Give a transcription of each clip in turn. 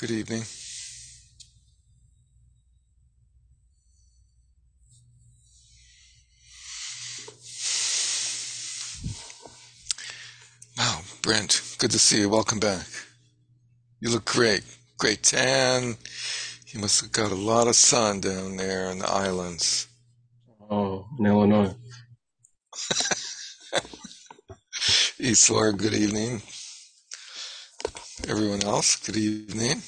Good evening. Wow, Brent, good to see you. Welcome back. You look great. Great tan. You must have got a lot of sun down there in the islands. Oh, in Illinois. Islar, good evening. Everyone else, good evening.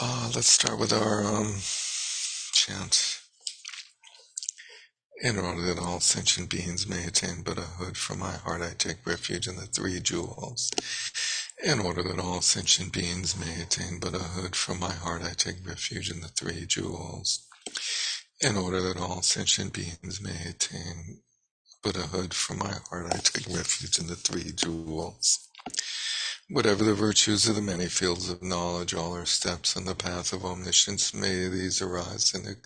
Uh, let's start with our um, chant. In order that all sentient beings may attain Buddhahood, from my heart I take refuge in the three jewels. In order that all sentient beings may attain Buddhahood, from my heart I take refuge in the three jewels. In order that all sentient beings may attain Buddhahood, from my heart I take refuge in the three jewels. Whatever the virtues of the many fields of knowledge, all our steps on the path of omniscience, may these arise in the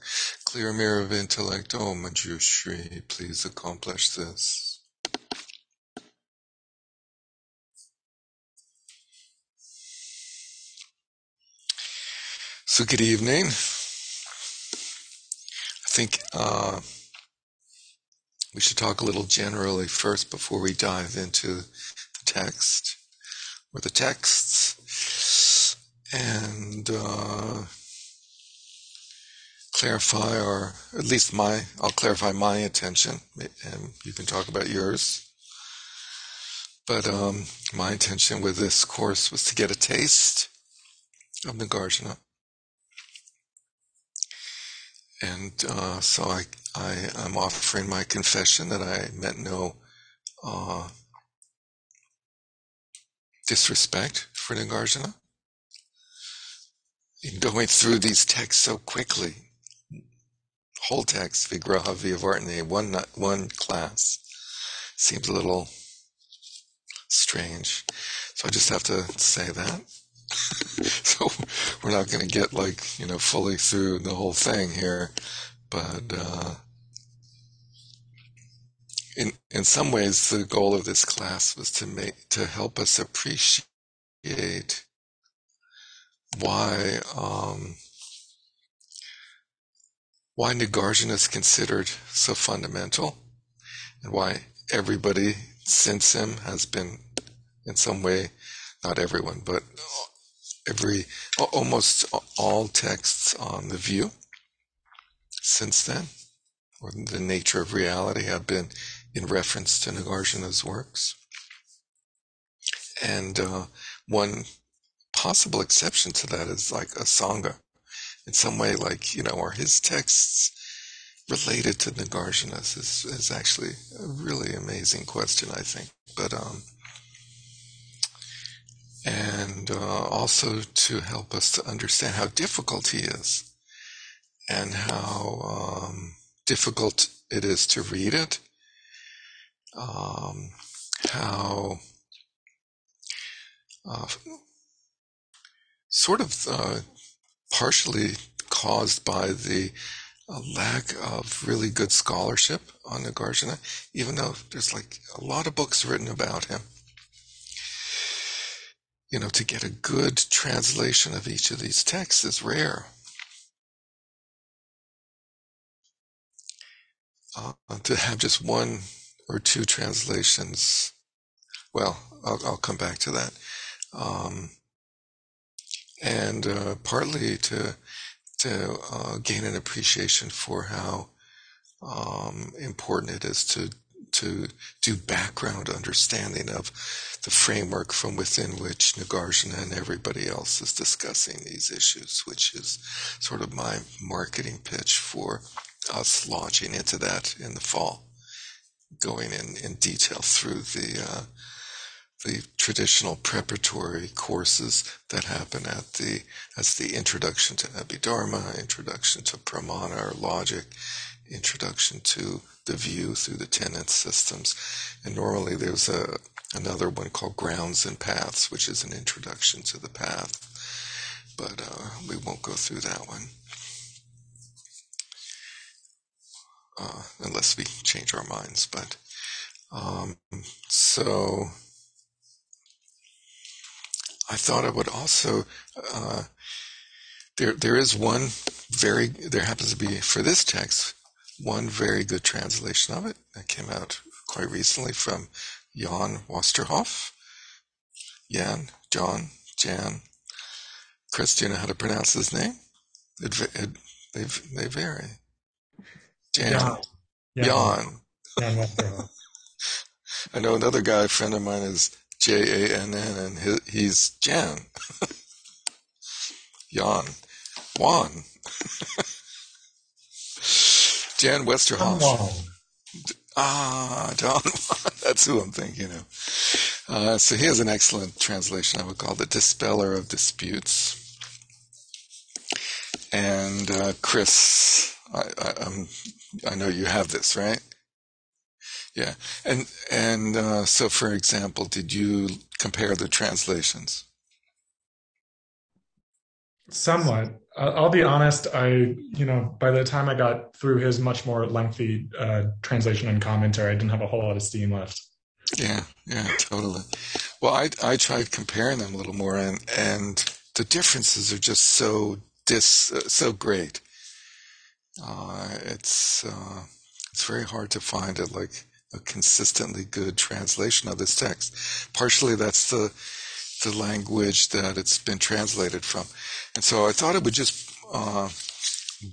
clear mirror of intellect. O Manjushri, please accomplish this. So, good evening. I think uh, we should talk a little generally first before we dive into the text or the texts and uh, clarify, or at least my, I'll clarify my intention, and you can talk about yours. But um, my intention with this course was to get a taste of Nagarjuna. And uh, so I, I, am offering my confession that I meant no uh, disrespect for Nagarjuna. In going through these texts so quickly, whole text, Vigraha Vyavartini, one, one class, seems a little strange. So I just have to say that. so we're not going to get like, you know, fully through the whole thing here, but, uh, in in some ways, the goal of this class was to make to help us appreciate why um, why Nagarjuna is considered so fundamental, and why everybody since him has been, in some way, not everyone, but every almost all texts on the view since then, or the nature of reality, have been in reference to Nagarjuna's works. And uh, one possible exception to that is like Asanga. In some way, like, you know, are his texts related to Nagarjuna's is, is actually a really amazing question, I think. But, um, and uh, also to help us to understand how difficult he is and how um, difficult it is to read it um, how uh, sort of uh, partially caused by the uh, lack of really good scholarship on Nagarjuna, even though there's like a lot of books written about him. You know, to get a good translation of each of these texts is rare. Uh, to have just one or two translations. Well, I'll, I'll come back to that. Um, and uh, partly to to uh, gain an appreciation for how um, important it is to to do background understanding of the framework from within which Nagarjuna and everybody else is discussing these issues, which is sort of my marketing pitch for us launching into that in the fall going in, in detail through the uh, the traditional preparatory courses that happen at the as the introduction to Abhidharma, introduction to Pramana or logic, introduction to the view through the tenet systems, and normally there's a another one called Grounds and Paths, which is an introduction to the path, but uh, we won't go through that one. uh, unless we change our minds. But um, so I thought I would also uh, there there is one very there happens to be for this text one very good translation of it that came out quite recently from Jan Westerhoff. Jan, John, Jan. Chris, do you know how to pronounce his name? It, it, they, they vary. Jan. Jan. Jan. Jan Westerhoff. I know another guy, a friend of mine, is J A N N, and he's Jan. Jan. Juan. Jan Westerhoff. Ah, Don Juan. That's who I'm thinking of. Uh, so he has an excellent translation, I would call The Dispeller of Disputes. And uh, Chris, I, I, I know you have this, right? Yeah, and and uh, so, for example, did you compare the translations? Somewhat. I'll be honest. I, you know, by the time I got through his much more lengthy uh, translation and commentary, I didn't have a whole lot of steam left. Yeah, yeah, totally. Well, I I tried comparing them a little more, and and the differences are just so dis uh, so great. Uh, it's uh, it's very hard to find it like a consistently good translation of this text. Partially that's the the language that it's been translated from. And so I thought it would just uh,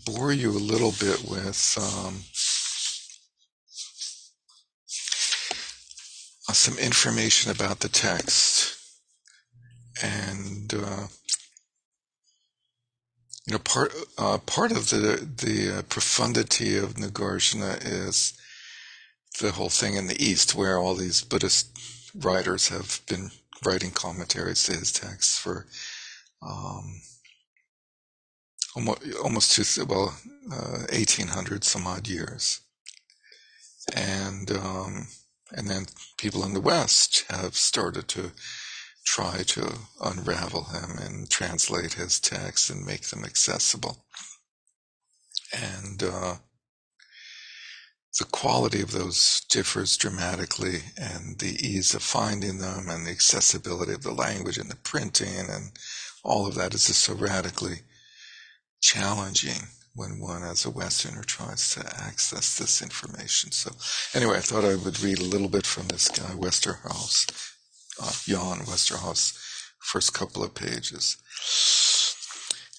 bore you a little bit with um, some information about the text. And uh, you know, part uh, part of the the uh, profundity of Nagarjuna is the whole thing in the East, where all these Buddhist writers have been writing commentaries to his texts for um, almost, almost two, well, uh, 1800 some odd years. And, um, and then people in the West have started to try to unravel him and translate his texts and make them accessible. And, uh, the quality of those differs dramatically and the ease of finding them and the accessibility of the language and the printing and all of that is just so radically challenging when one as a westerner tries to access this information. So anyway i thought i would read a little bit from this guy westerhoff's uh, jan westerhoff's first couple of pages.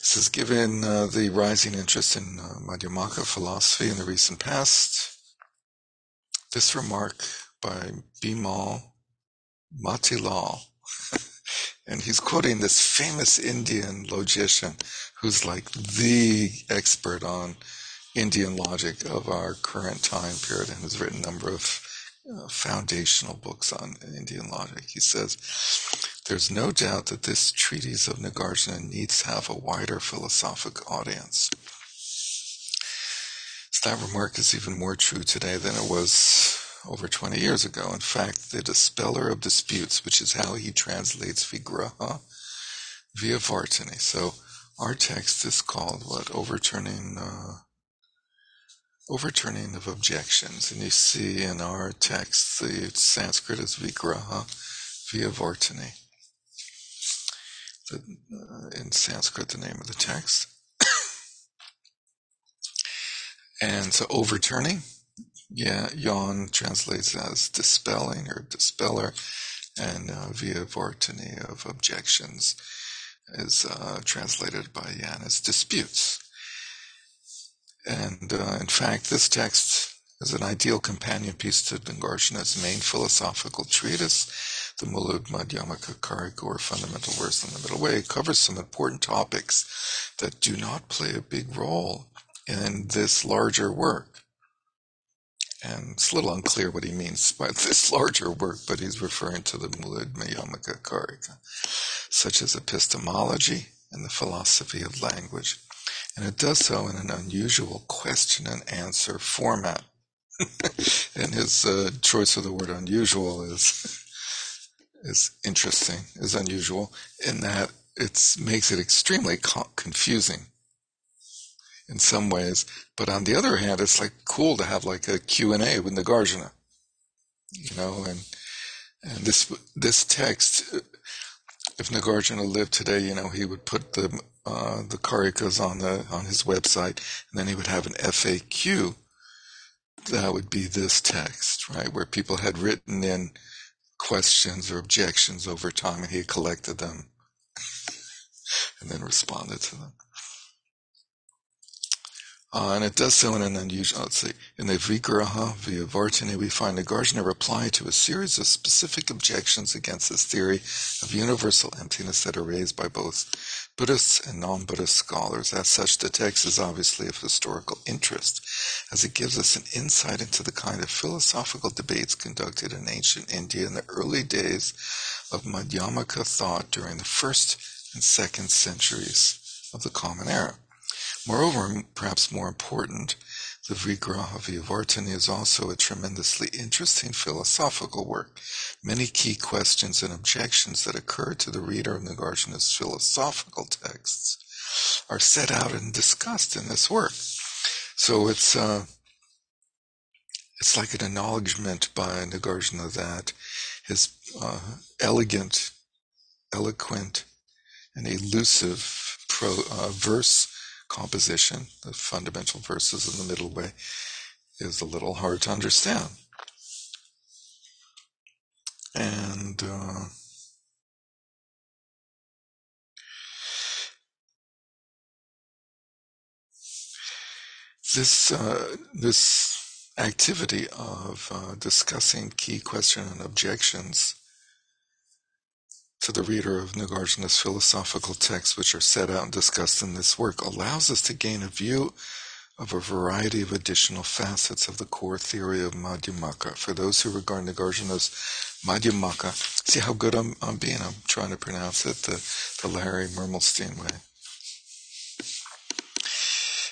This is given uh, the rising interest in uh, Madhyamaka philosophy in the recent past this remark by Bimal Matilal, and he's quoting this famous Indian logician who's like the expert on Indian logic of our current time period and has written a number of uh, foundational books on Indian logic. He says, There's no doubt that this treatise of Nagarjuna needs to have a wider philosophic audience that remark is even more true today than it was over 20 years ago. In fact, the dispeller of disputes, which is how he translates vigraha Vyavartini. So our text is called what? Overturning, uh, overturning of objections. And you see in our text, the Sanskrit is vigraha Vyavartini. The, uh, in Sanskrit, the name of the text. And so overturning, yeah, Jan translates as dispelling or dispeller, and uh, Vyavartini of objections is uh, translated by Jan as disputes. And uh, in fact, this text is an ideal companion piece to Nagarjuna's main philosophical treatise, the Mula Madhyamaka Karika, or Fundamental Words in the Middle Way. Covers some important topics that do not play a big role in this larger work. And it's a little unclear what he means by this larger work, but he's referring to the Mula Madhyamaka Karika, such as epistemology and the philosophy of language. And it does so in an unusual question and answer format. and his uh, choice of the word unusual is is interesting, is unusual in that it makes it extremely confusing in some ways. But on the other hand, it's like cool to have like a Q&A with Nagarjuna, you know, and, and this, this text if Nagarjuna lived today, you know, he would put the uh, the karikas on the on his website, and then he would have an FAQ. That would be this text, right, where people had written in questions or objections over time, and he collected them and then responded to them. Uh, and it does so in an unusual, let's see, in the Vigraha Vyavartini, we find Nagarjuna reply to a series of specific objections against this theory of universal emptiness that are raised by both Buddhists and non-Buddhist scholars. As such, the text is obviously of historical interest, as it gives us an insight into the kind of philosophical debates conducted in ancient India in the early days of Madhyamaka thought during the first and second centuries of the Common Era. Moreover, perhaps more important, the Vigraha Vyavartini is also a tremendously interesting philosophical work. Many key questions and objections that occur to the reader of Nagarjuna's philosophical texts are set out and discussed in this work. So it's uh, it's like an acknowledgement by Nagarjuna that his uh, elegant, eloquent, and elusive pro, uh, verse composition, the fundamental verses in the middle way, is a little hard to understand. And uh, this uh, this activity of uh, discussing key questions and objections to the reader of Nagarjuna's philosophical texts, which are set out and discussed in this work, allows us to gain a view of a variety of additional facets of the core theory of Madhyamaka. For those who regard Nagarjuna's Madhyamaka, see how good I'm, I'm being? I'm trying to pronounce it the, the Larry Mermelstein way.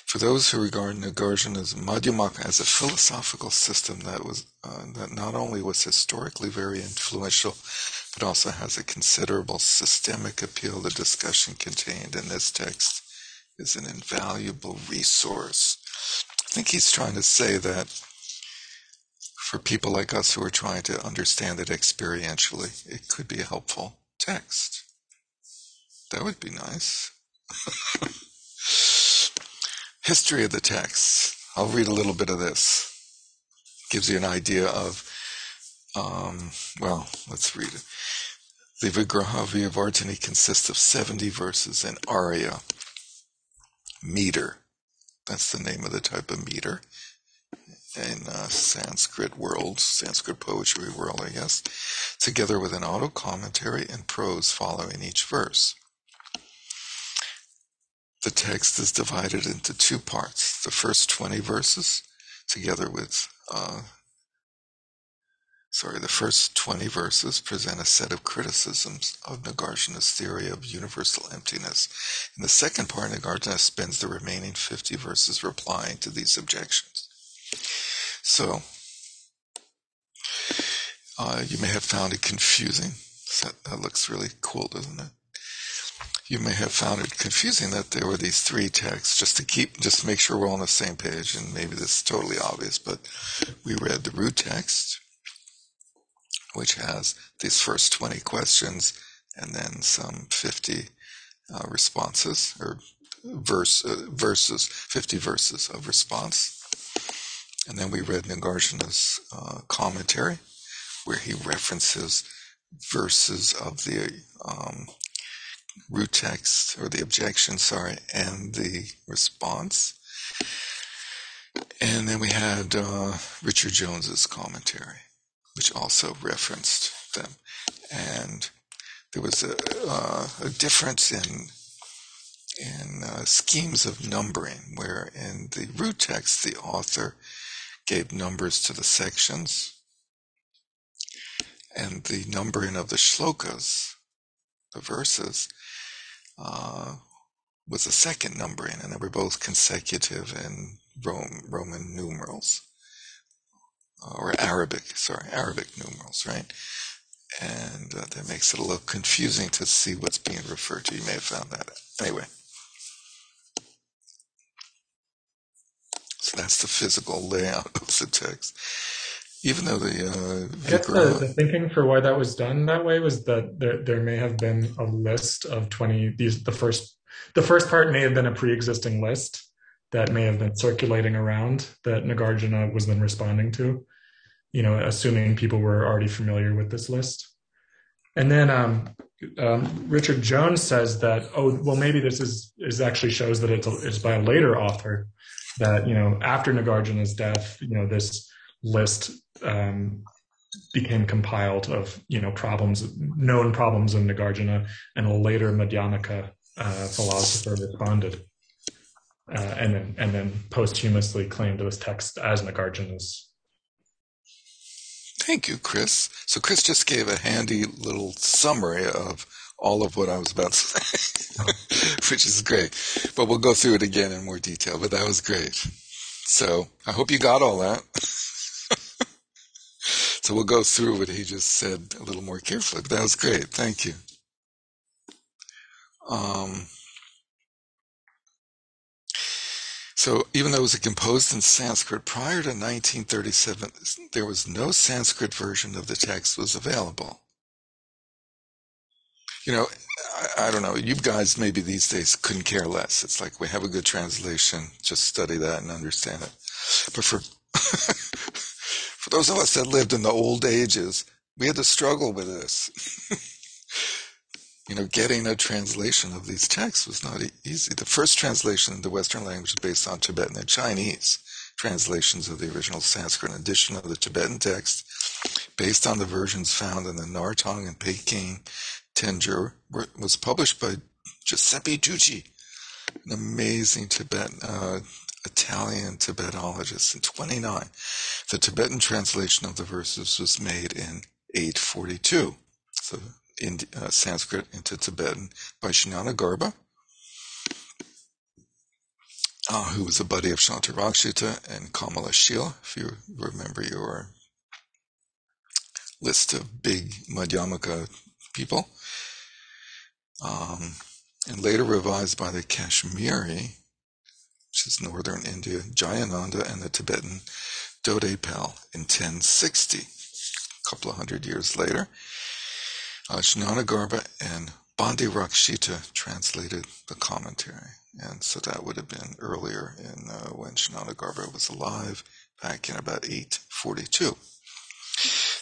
For those who regard Nagarjuna's Madhyamaka as a philosophical system that was uh, that not only was historically very influential, but also has a considerable systemic appeal. The discussion contained in this text is an invaluable resource. I think he's trying to say that for people like us who are trying to understand it experientially, it could be a helpful text. That would be nice. History of the text. I'll read a little bit of this. Gives you an idea of, um, well, let's read it. The Vigraha Vyavartini consists of 70 verses in Arya meter. That's the name of the type of meter in uh, Sanskrit world, Sanskrit poetry world, I guess, together with an auto commentary and prose following each verse. The text is divided into two parts. The first 20 verses, together with uh, sorry, the first 20 verses present a set of criticisms of Nagarjuna's theory of universal emptiness. In the second part, Nagarjuna spends the remaining 50 verses replying to these objections. So, uh, you may have found it confusing. That, that looks really cool, doesn't it? You may have found it confusing that there were these three texts, just to keep, just to make sure we're on the same page, and maybe this is totally obvious, but we read the root text, which has these first 20 questions and then some 50 uh, responses or verse uh, verses 50 verses of response. And then we read Nagarjuna's uh, commentary where he references verses of the um, root text or the objection sorry and the response and then we had uh, Richard Jones's commentary which also referenced them. And there was a, uh, a difference in in uh, schemes of numbering, where in the root text the author gave numbers to the sections, and the numbering of the shlokas, the verses, uh, was a second numbering, and they were both consecutive in Rome, Roman numerals or Arabic, sorry, Arabic numerals, right? And uh, that makes it a little confusing to see what's being referred to. You may have found that. Anyway. So that's the physical layout of the text. Even though the uh, I guess the, the thinking for why that was done that way was that there there may have been a list of twenty these the first the first part may have been a pre-existing list that may have been circulating around that Nagarjuna was then responding to, you know, assuming people were already familiar with this list. And then um, um, Richard Jones says that, oh, well, maybe this is, is actually shows that it's, a, it's by a later author that, you know, after Nagarjuna's death, you know, this list um, became compiled of, you know, problems, known problems in Nagarjuna, and a later Madhyamaka uh, philosopher responded. Uh, and then and then posthumously claimed this text as Nagarjuna's. Thank you, Chris. So Chris just gave a handy little summary of all of what I was about to say, which is great. But we'll go through it again in more detail. But that was great. So I hope you got all that. so we'll go through what he just said a little more carefully. But that was great. Thank you. Um, So even though it was composed in Sanskrit prior to 1937, there was no Sanskrit version of the text was available. You know, I, I, don't know. You guys maybe these days couldn't care less. It's like we have a good translation, just study that and understand it. But for for those of us that lived in the old ages, we had to struggle with this. you know, getting a translation of these texts was not easy. The first translation in the Western language is based on Tibetan and Chinese translations of the original Sanskrit edition of the Tibetan text, based on the versions found in the Narthang and Peking Tenjur, was published by Giuseppe Tucci, an amazing Tibetan, uh, Italian Tibetologist in 29. The Tibetan translation of the verses was made in 842. So in uh, Sanskrit into Tibetan by Jnanagarbha, uh, who was a buddy of Shantarakshita and Kamalashila, if you remember your list of big Madhyamaka people. Um, and later revised by the Kashmiri, which is northern India, Jayananda, and the Tibetan Dodepal in 1060, a couple of hundred years later. Ajnana Garba and Bandi Rakshita translated the commentary. And so that would have been earlier in uh, when Jnanagarbha was alive, back in about 842.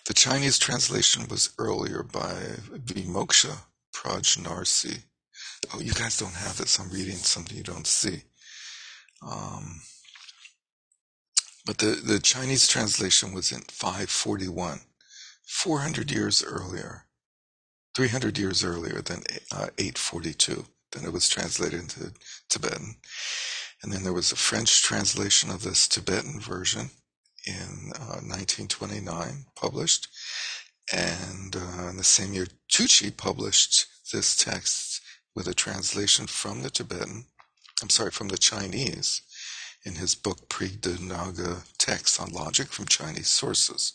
The Chinese translation was earlier by Vimoksha Prajnarsi. Oh, you guys don't have this. I'm reading something you don't see. Um, but the, the Chinese translation was in 541, 400 years earlier. 300 years earlier than uh, 842. Then it was translated into Tibetan. And then there was a French translation of this Tibetan version in uh, 1929, published. And uh, in the same year, Tucci published this text with a translation from the Tibetan, I'm sorry, from the Chinese, in his book Pre Naga Texts on Logic from Chinese Sources.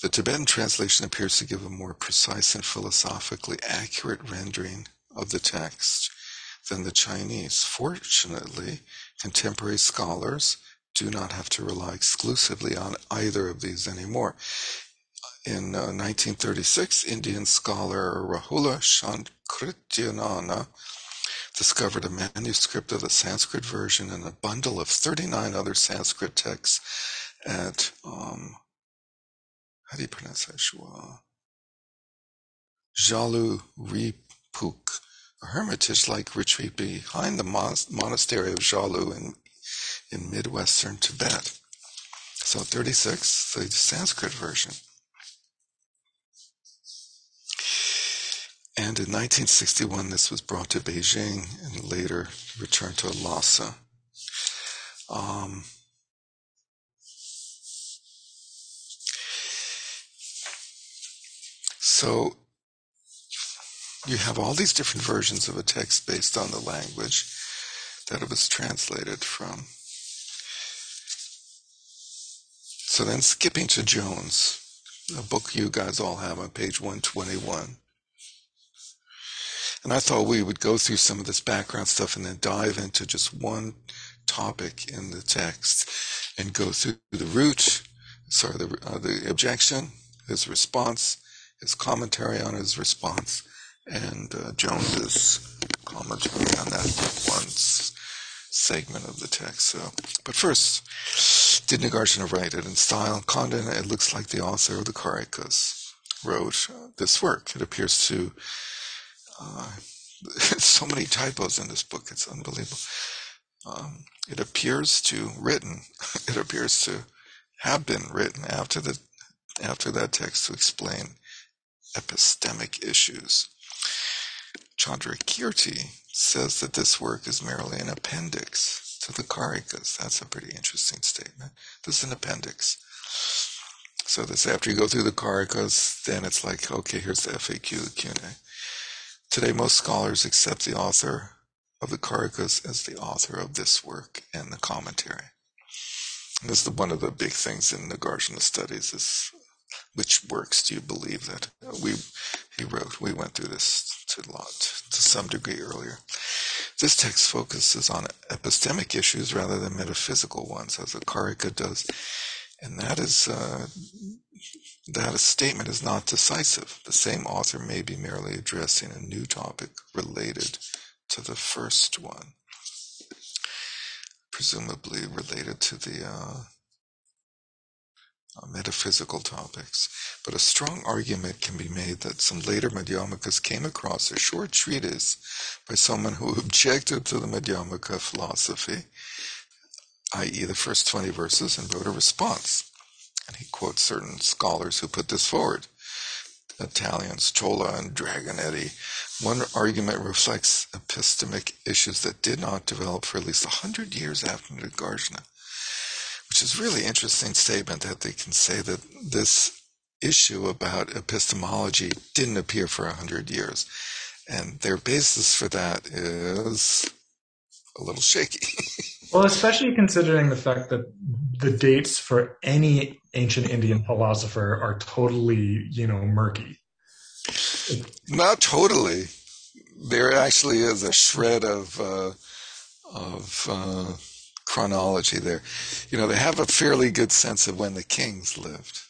The Tibetan translation appears to give a more precise and philosophically accurate rendering of the text than the Chinese. Fortunately, contemporary scholars do not have to rely exclusively on either of these anymore. In uh, 1936, Indian scholar Rahula Sankrityayana discovered a manuscript of the Sanskrit version and a bundle of 39 other Sanskrit texts at um, how do you pronounce that? Shua. Zhalu Ripuk, a hermitage-like retreat behind the monastery of Zhalu in, in midwestern Tibet. So 36, the Sanskrit version. And in 1961, this was brought to Beijing and later returned to Lhasa. Um, So you have all these different versions of a text based on the language that it was translated from. So then skipping to Jones, a book you guys all have on page 121. And I thought we would go through some of this background stuff and then dive into just one topic in the text and go through the root sorry, the, uh, the objection, his response, his commentary on his response, and uh, Jones's commentary on that one segment of the text. So, but first, did Nagarjuna write it in style? Condon, it looks like the author of the Karikas wrote this work. It appears to uh, so many typos in this book. It's unbelievable. Um, it appears to written. It appears to have been written after the after that text to explain epistemic issues. Chandrakirti says that this work is merely an appendix to the Karikas. That's a pretty interesting statement. This is an appendix. So this after you go through the Karikas, then it's like, okay, here's the FAQ, the Q&A. Today, most scholars accept the author of the Karikas as the author of this work and the commentary. This is one of the big things in Nagarjuna studies is which works do you believe that we he wrote? We went through this to lot to some degree earlier. This text focuses on epistemic issues rather than metaphysical ones, as the Karika does, and that is uh, that a statement is not decisive. The same author may be merely addressing a new topic related to the first one, presumably related to the uh, uh, metaphysical topics. But a strong argument can be made that some later Madhyamikas came across a short treatise by someone who objected to the Madhyamaka philosophy, i.e., the first 20 verses, and wrote a response. And he quotes certain scholars who put this forward. Italians, Tola and Dragonetti. One argument reflects epistemic issues that did not develop for at least a hundred years after Nagarjuna which is really interesting statement that they can say that this issue about epistemology didn't appear for a hundred years. And their basis for that is a little shaky. well, especially considering the fact that the dates for any ancient Indian philosopher are totally, you know, murky. Not totally. There actually is a shred of uh, of uh, chronology there. You know, they have a fairly good sense of when the kings lived.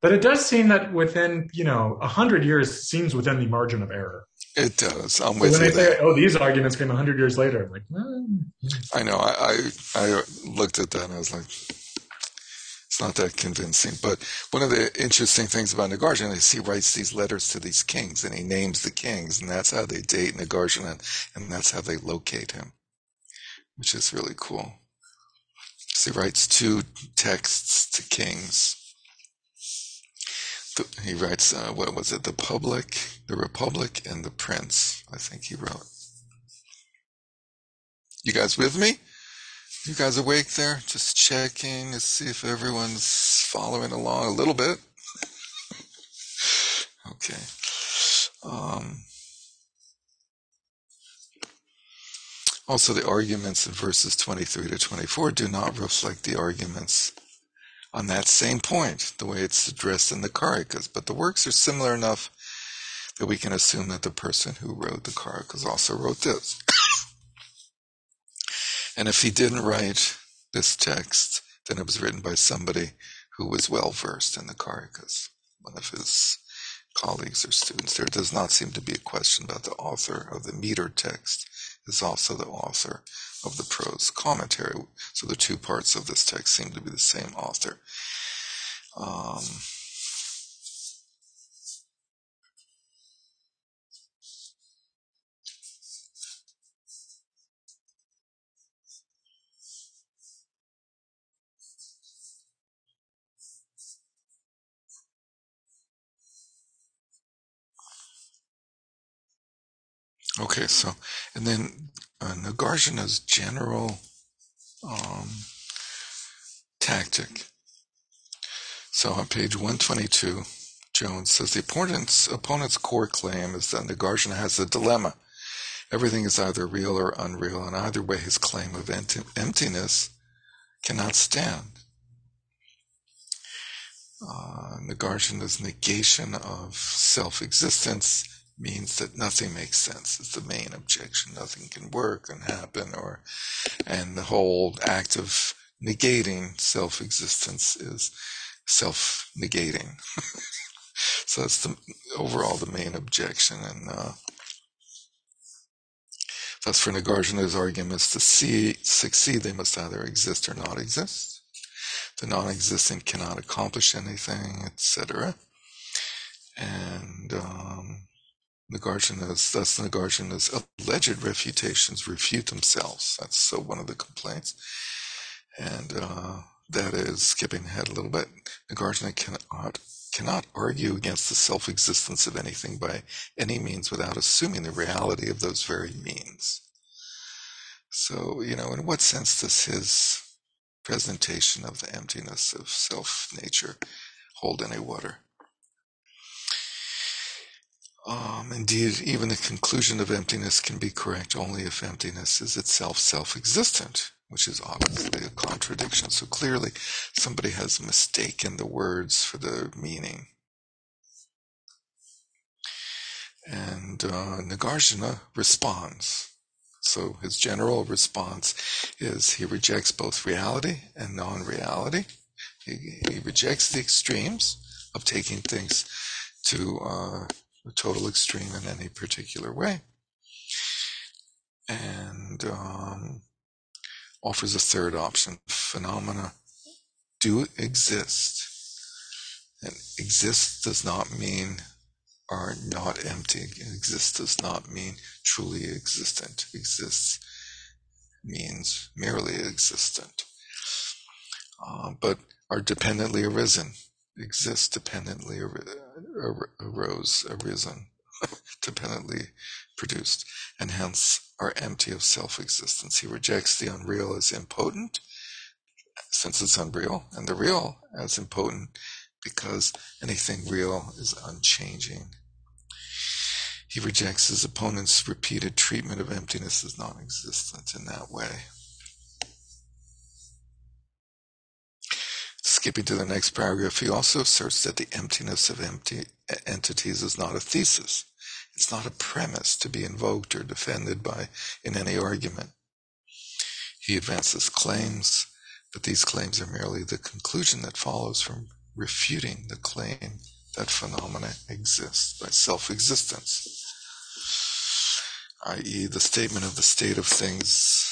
But it does seem that within, you know, a hundred years seems within the margin of error. It does. I'm with when you. they say, "Oh, these arguments came a hundred years later," I'm like. I know. I, I I looked at that and I was like, it's not that convincing. But one of the interesting things about Nagarjuna is he writes these letters to these kings and he names the kings, and that's how they date Nagarjuna, and that's how they locate him, which is really cool. So he writes two texts to kings. He writes, uh, what was it, the public, the republic, and the prince. I think he wrote. You guys with me? You guys awake there? Just checking to see if everyone's following along a little bit. okay. Um, Also, the arguments in verses 23 to 24 do not reflect the arguments on that same point, the way it's addressed in the Karikas, but the works are similar enough that we can assume that the person who wrote the Karikas also wrote this. and if he didn't write this text, then it was written by somebody who was well versed in the Karikas, one of his colleagues or students. There does not seem to be a question about the author of the meter text is also the author of the prose commentary. So the two parts of this text seem to be the same author. Um, Okay, so and then uh, Nagarjuna's general um, tactic. So on page 122, Jones says the opponent's, opponent's core claim is that Nagarjuna has a dilemma. Everything is either real or unreal, and either way his claim of emptiness cannot stand. Uh, Nagarjuna's negation of self-existence means that nothing makes sense. It's the main objection. Nothing can work and happen or, and the whole act of negating self-existence is self-negating. so that's the overall the main objection, and uh, thus for Nagarjuna's arguments to see, succeed, they must either exist or not exist. The non-existent cannot accomplish anything, etc. And um, Nagarjuna's, thus Nagarjuna's alleged refutations refute themselves. That's so one of the complaints. And uh, that is skipping ahead a little bit. Nagarjuna cannot cannot argue against the self-existence of anything by any means without assuming the reality of those very means. So, you know, in what sense does his presentation of the emptiness of self-nature hold any water? Um, indeed, even the conclusion of emptiness can be correct only if emptiness is itself self-existent which is obviously a contradiction. So clearly, somebody has mistaken the words for the meaning. And uh, Nagarjuna responds. So his general response is he rejects both reality and non reality. He, he, rejects the extremes of taking things to uh, a total extreme in any particular way. And um, offers a third option. Phenomena do exist. And exist does not mean are not empty. Exist does not mean truly existent. Exists means merely existent. Uh, but are dependently arisen. Exist dependently ar- ar- arose, arisen, dependently produced, and hence are empty of self-existence. He rejects the unreal as impotent, since it's unreal, and the real as impotent because anything real is unchanging. He rejects his opponent's repeated treatment of emptiness as non-existent in that way. Skipping to the next paragraph, he also asserts that the emptiness of empty entities is not a thesis, it's not a premise to be invoked or defended by in any argument. He advances claims, but these claims are merely the conclusion that follows from refuting the claim that phenomena exist by self-existence, i.e., the statement of the state of things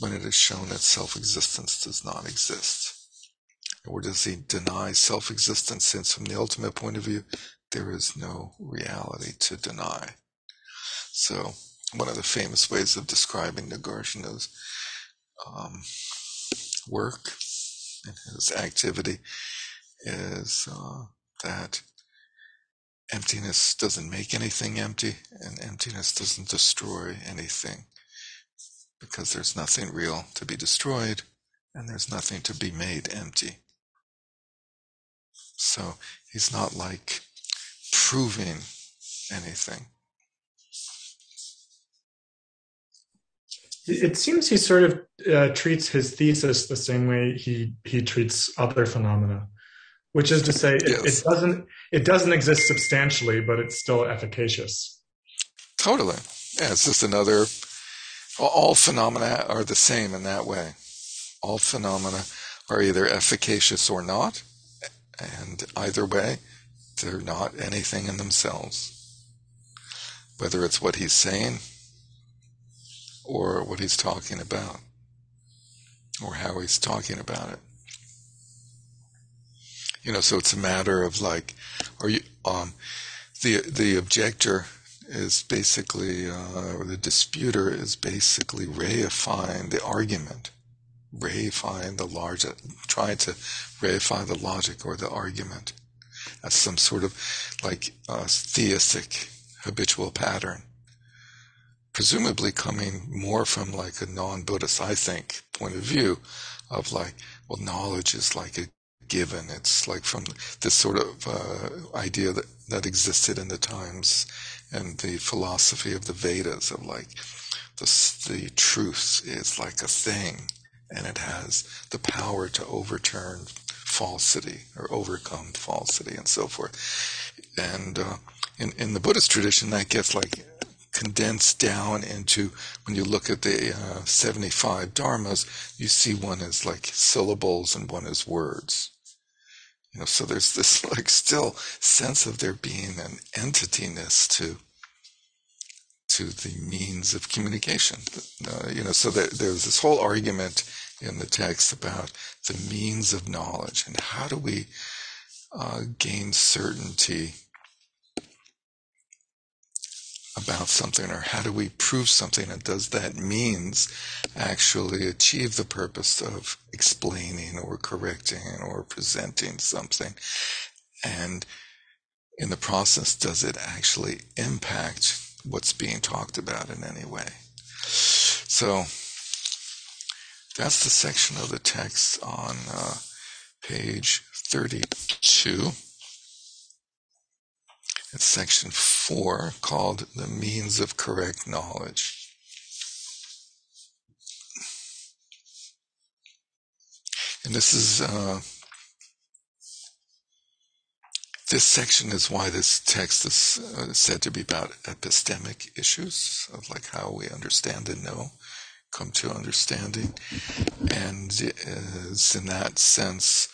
when it is shown that self-existence does not exist. Or does he deny self-existence since from the ultimate point of view, there is no reality to deny. So, one of the famous ways of describing Nagarjuna's um, work and his activity is uh, that emptiness doesn't make anything empty, and emptiness doesn't destroy anything because there's nothing real to be destroyed and there's nothing to be made empty. So he's not like proving anything. It seems he sort of uh, treats his thesis the same way he he treats other phenomena, which is to say, it, yes. it doesn't it doesn't exist substantially, but it's still efficacious. Totally, yeah. It's just another. All phenomena are the same in that way. All phenomena are either efficacious or not, and either way, they're not anything in themselves. Whether it's what he's saying or what he's talking about or how he's talking about it. You know, so it's a matter of like, are you, um, the, the objector is basically, uh, or the disputer is basically reifying the argument, reifying the large, trying to reify the logic or the argument as some sort of like uh, theistic habitual pattern. Presumably coming more from like a non-Buddhist, I think, point of view of like, well, knowledge is like a given. It's like from this sort of uh, idea that, that existed in the times and the philosophy of the Vedas of like the, the truth is like a thing and it has the power to overturn falsity or overcome falsity and so forth. And uh, in, in the Buddhist tradition, that gets like condensed down into when you look at the uh, 75 dharmas, you see one as like syllables and one as words. You know, so there's this like still sense of there being an entityness to to the means of communication. Uh, you know, so there, there's this whole argument in the text about the means of knowledge and how do we uh, gain certainty about something or how do we prove something and does that means actually achieve the purpose of explaining or correcting or presenting something? And in the process does it actually impact what's being talked about in any way? So that's the section of the text on uh, page 32 it's section four called The Means of Correct Knowledge. And this is, uh, this section is why this text is uh, said to be about epistemic issues of like how we understand and know, come to understanding. And is in that sense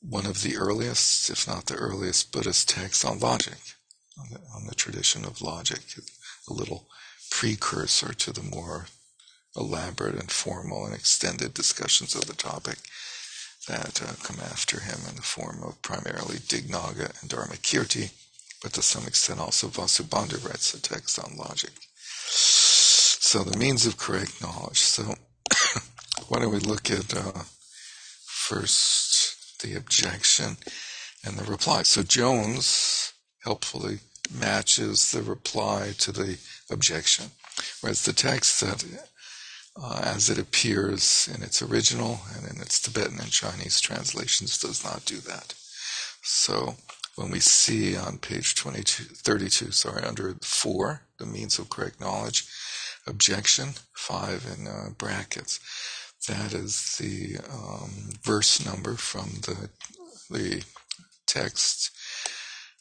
one of the earliest, if not the earliest, Buddhist texts on logic, on the, on the tradition of logic, a little precursor to the more elaborate and formal and extended discussions of the topic that uh, come after him in the form of primarily Dignaga and Dharmakirti, but to some extent also Vasubandhu writes a text on logic. So the means of correct knowledge. So why don't we look at uh, first the objection and the reply. So Jones helpfully matches the reply to the objection, whereas the text that uh, as it appears in its original and in its Tibetan and Chinese translations does not do that. So when we see on page 22, 32, sorry, under four, the means of correct knowledge, objection, five in uh, brackets, that is the um, verse number from the the text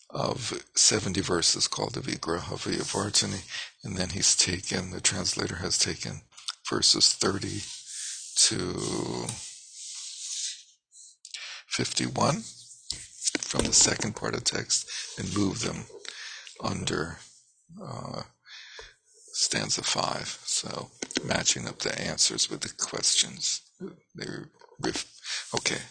of 70 verses called the Vigraha Vyavartani, and then he's taken, the translator has taken verses 30 to 51 from the second part of text and moved them under uh, stanza 5. So matching up the answers with the questions. They riff. Okay.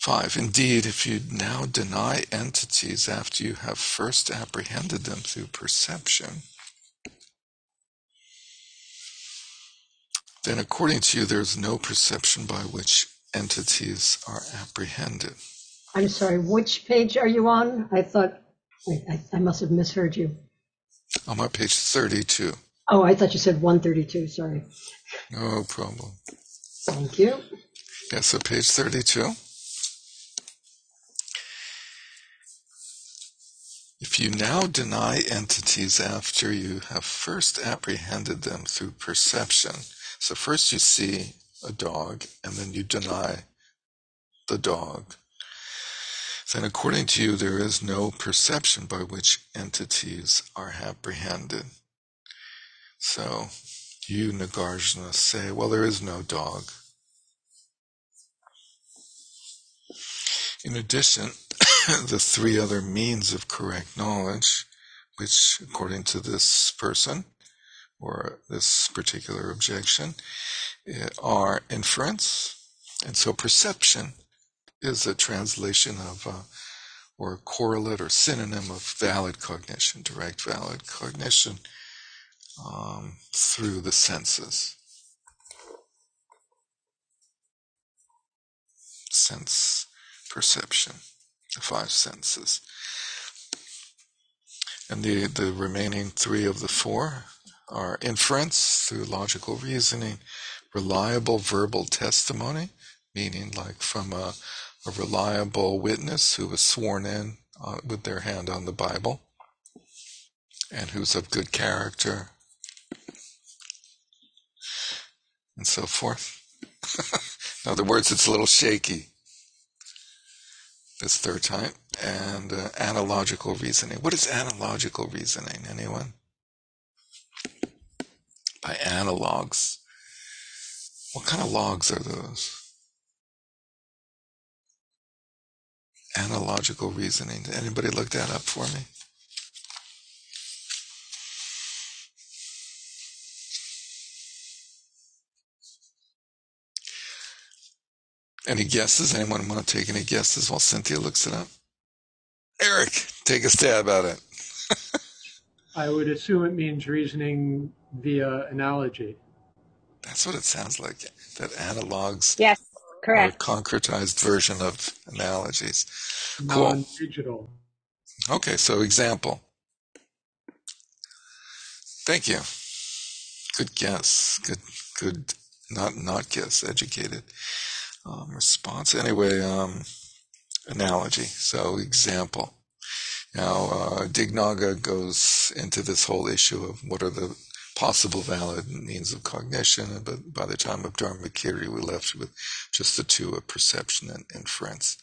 Five. Indeed, if you now deny entities after you have first apprehended them through perception, then according to you, there's no perception by which entities are apprehended. I'm sorry, which page are you on? I thought, I, I must have misheard you. I'm on page 32. Oh, I thought you said 132. Sorry. No problem. Thank you. Yeah, so page 32. If you now deny entities after you have first apprehended them through perception, so first you see a dog and then you deny the dog, then according to you there is no perception by which entities are apprehended. So you, Nagarjuna, say, well, there is no dog. In addition, the three other means of correct knowledge, which, according to this person or this particular objection, eh, are inference. And so perception is a translation of, uh, or a correlate or synonym of valid cognition, direct valid cognition um, through the senses. Sense perception, the five senses. And the, the remaining three of the four are inference through logical reasoning, reliable verbal testimony, meaning like from a, a reliable witness who was sworn in uh, with their hand on the Bible and who's of good character and so forth. in other words, it's a little shaky this third time. And uh, analogical reasoning. What is analogical reasoning? Anyone? By analogs. What kind of logs are those? Analogical reasoning. Anybody look that up for me? Any guesses? Anyone want to take any guesses while Cynthia looks it up? Eric, take a stab at it. I would assume it means reasoning via analogy. That's what it sounds like. That analogs Yes, are a correct. concretized version of analogies. Cool. Non-digital. Okay, so example. Thank you. Good guess. Good, good. Not not guess. Educated um, response. Anyway, um, analogy. So example. Now, uh, Dignaga goes into this whole issue of what are the possible valid means of cognition, but by the time of Dharmakirti, we left with just the two of perception and inference,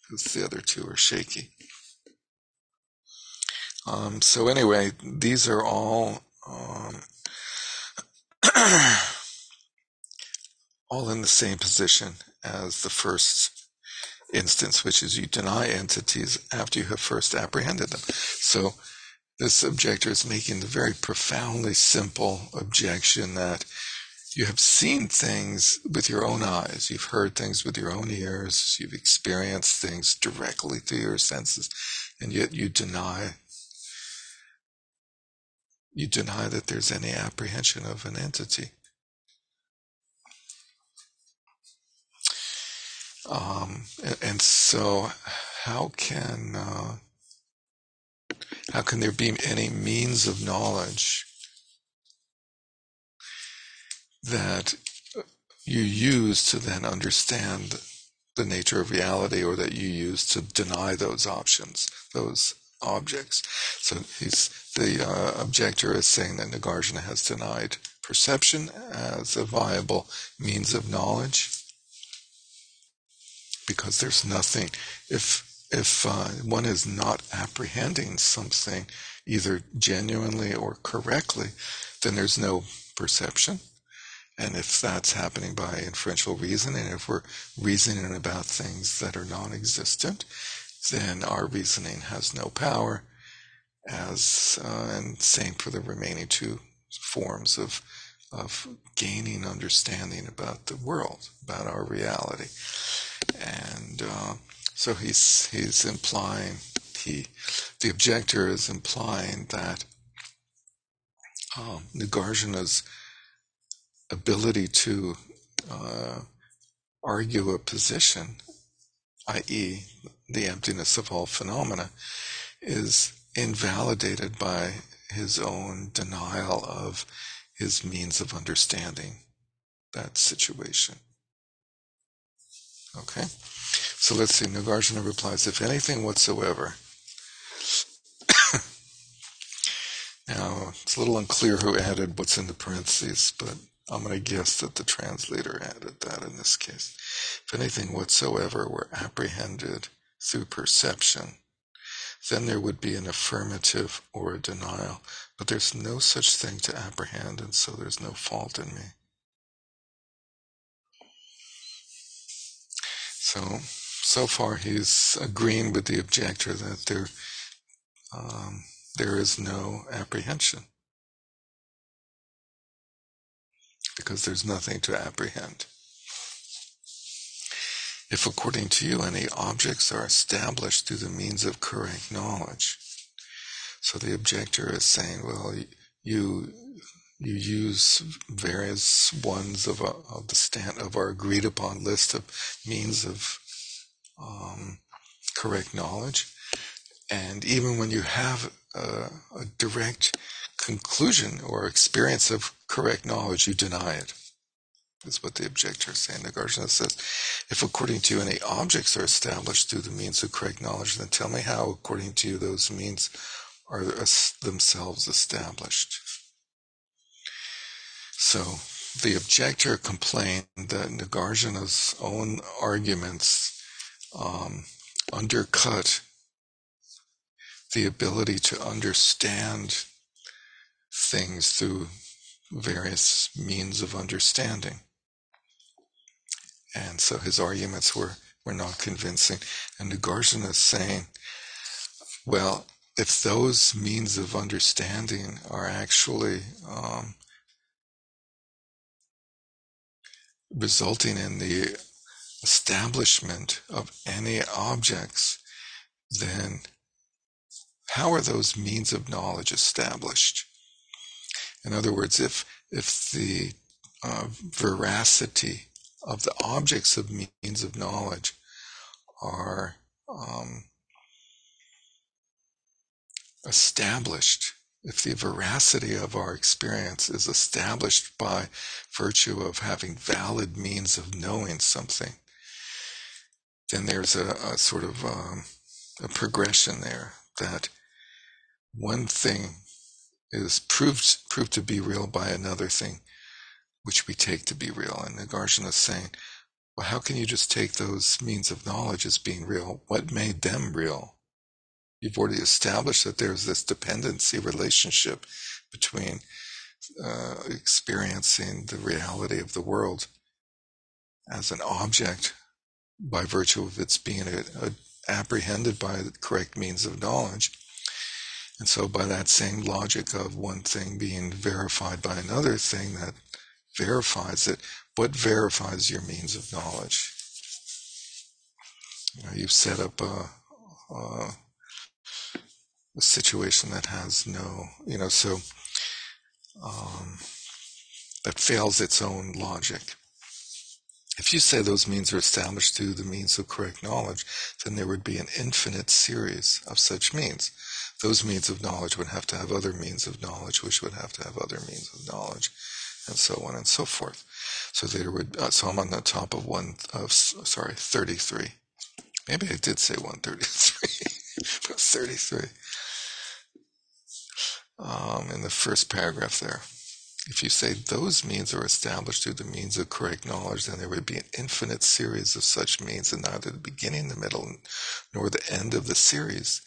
because the other two are shaky. Um, so anyway, these are all um, all in the same position as the first instance, which is you deny entities after you have first apprehended them. So this objector is making the very profoundly simple objection that you have seen things with your own eyes, you've heard things with your own ears, you've experienced things directly through your senses, and yet you deny you deny that there's any apprehension of an entity. Um, and, and so, how can uh, how can there be any means of knowledge that you use to then understand the nature of reality, or that you use to deny those options, those objects? So the uh, objector is saying that Nagarjuna has denied perception as a viable means of knowledge because there's nothing if if uh, one is not apprehending something either genuinely or correctly then there's no perception. And if that's happening by inferential reasoning if we're reasoning about things that are non-existent then our reasoning has no power as uh, and same for the remaining two forms of of gaining understanding about the world about our reality. And uh, so he's he's implying he the objector is implying that um, Nagarjuna's ability to uh, argue a position, i.e., the emptiness of all phenomena, is invalidated by his own denial of his means of understanding that situation. Okay? So let's see. Nagarjuna replies, if anything whatsoever. now, it's a little unclear who added what's in the parentheses, but I'm going to guess that the translator added that in this case. If anything whatsoever were apprehended through perception, then there would be an affirmative or a denial. But there's no such thing to apprehend, and so there's no fault in me. So, so far he's agreeing with the objector that there, um, there is no apprehension because there's nothing to apprehend. If, according to you, any objects are established through the means of correct knowledge, so the objector is saying, well, you you use various ones of, a, of the stand of our agreed upon list of means of um, correct knowledge, and even when you have a, a direct conclusion or experience of correct knowledge, you deny it. Is what the objector is saying. Nagarjuna says, if according to you any objects are established through the means of correct knowledge, then tell me how, according to you, those means are uh, themselves established. So the objector complained that Nagarjuna's own arguments um, undercut the ability to understand things through various means of understanding. And so his arguments were we're not convincing. And Nagarjuna is saying, well, if those means of understanding are actually um, resulting in the establishment of any objects, then how are those means of knowledge established? In other words, if if the uh, veracity of the objects of means of knowledge are um, established, if the veracity of our experience is established by virtue of having valid means of knowing something, then there's a, a sort of um, a progression there that one thing is proved proved to be real by another thing which we take to be real. And Nagarjuna is saying, well, how can you just take those means of knowledge as being real? What made them real? You've already established that there's this dependency relationship between uh, experiencing the reality of the world as an object by virtue of its being a, a apprehended by the correct means of knowledge. And so, by that same logic of one thing being verified by another thing that verifies it, what verifies your means of knowledge? You you've set up a, a, situation that has no, you know, so um, that fails its own logic. If you say those means are established through the means of correct knowledge, then there would be an infinite series of such means. Those means of knowledge would have to have other means of knowledge, which would have to have other means of knowledge, and so on and so forth. So there would. Uh, so I'm on the top of one of sorry, 33. Maybe I did say 133, but 33. Um, in the first paragraph there. If you say those means are established through the means of correct knowledge, then there would be an infinite series of such means, and neither the beginning, the middle, nor the end of the series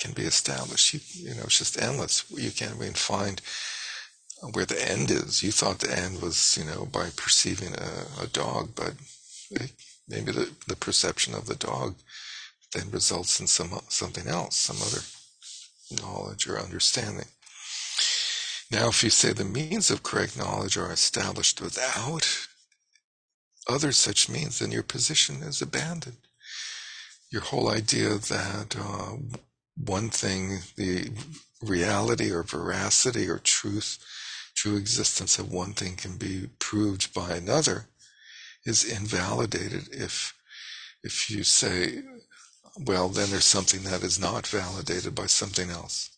can be established. You, you know, it's just endless. You can't even find where the end is. You thought the end was, you know, by perceiving a, a dog, but maybe the, the perception of the dog then results in some something else, some other knowledge or understanding. Now, if you say the means of correct knowledge are established without other such means, then your position is abandoned. Your whole idea that uh, one thing, the reality or veracity or truth, true existence of one thing can be proved by another, is invalidated if if you say, well, then there's something that is not validated by something else.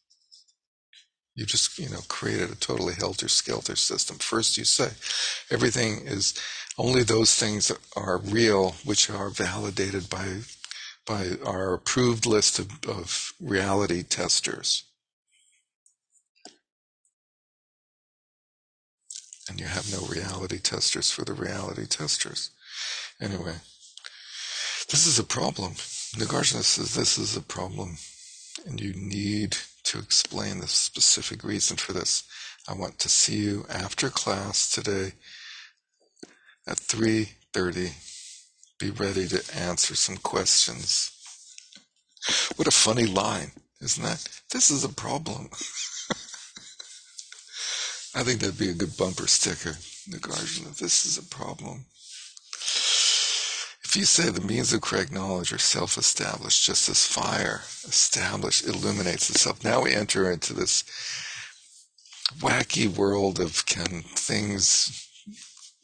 You just, you know, created a totally helter skelter system. First, you say everything is only those things that are real which are validated by by our approved list of, of reality testers. And you have no reality testers for the reality testers. Anyway, this is a problem. Nagarjuna says this is a problem, and you need to explain the specific reason for this. I want to see you after class today at 3:30. Be ready to answer some questions. What a funny line, isn't that? This is a problem. I think that'd be a good bumper sticker. The Nagarjuna, this is a problem. If you say the means of correct knowledge are self-established, just as fire established illuminates itself, now we enter into this wacky world of can things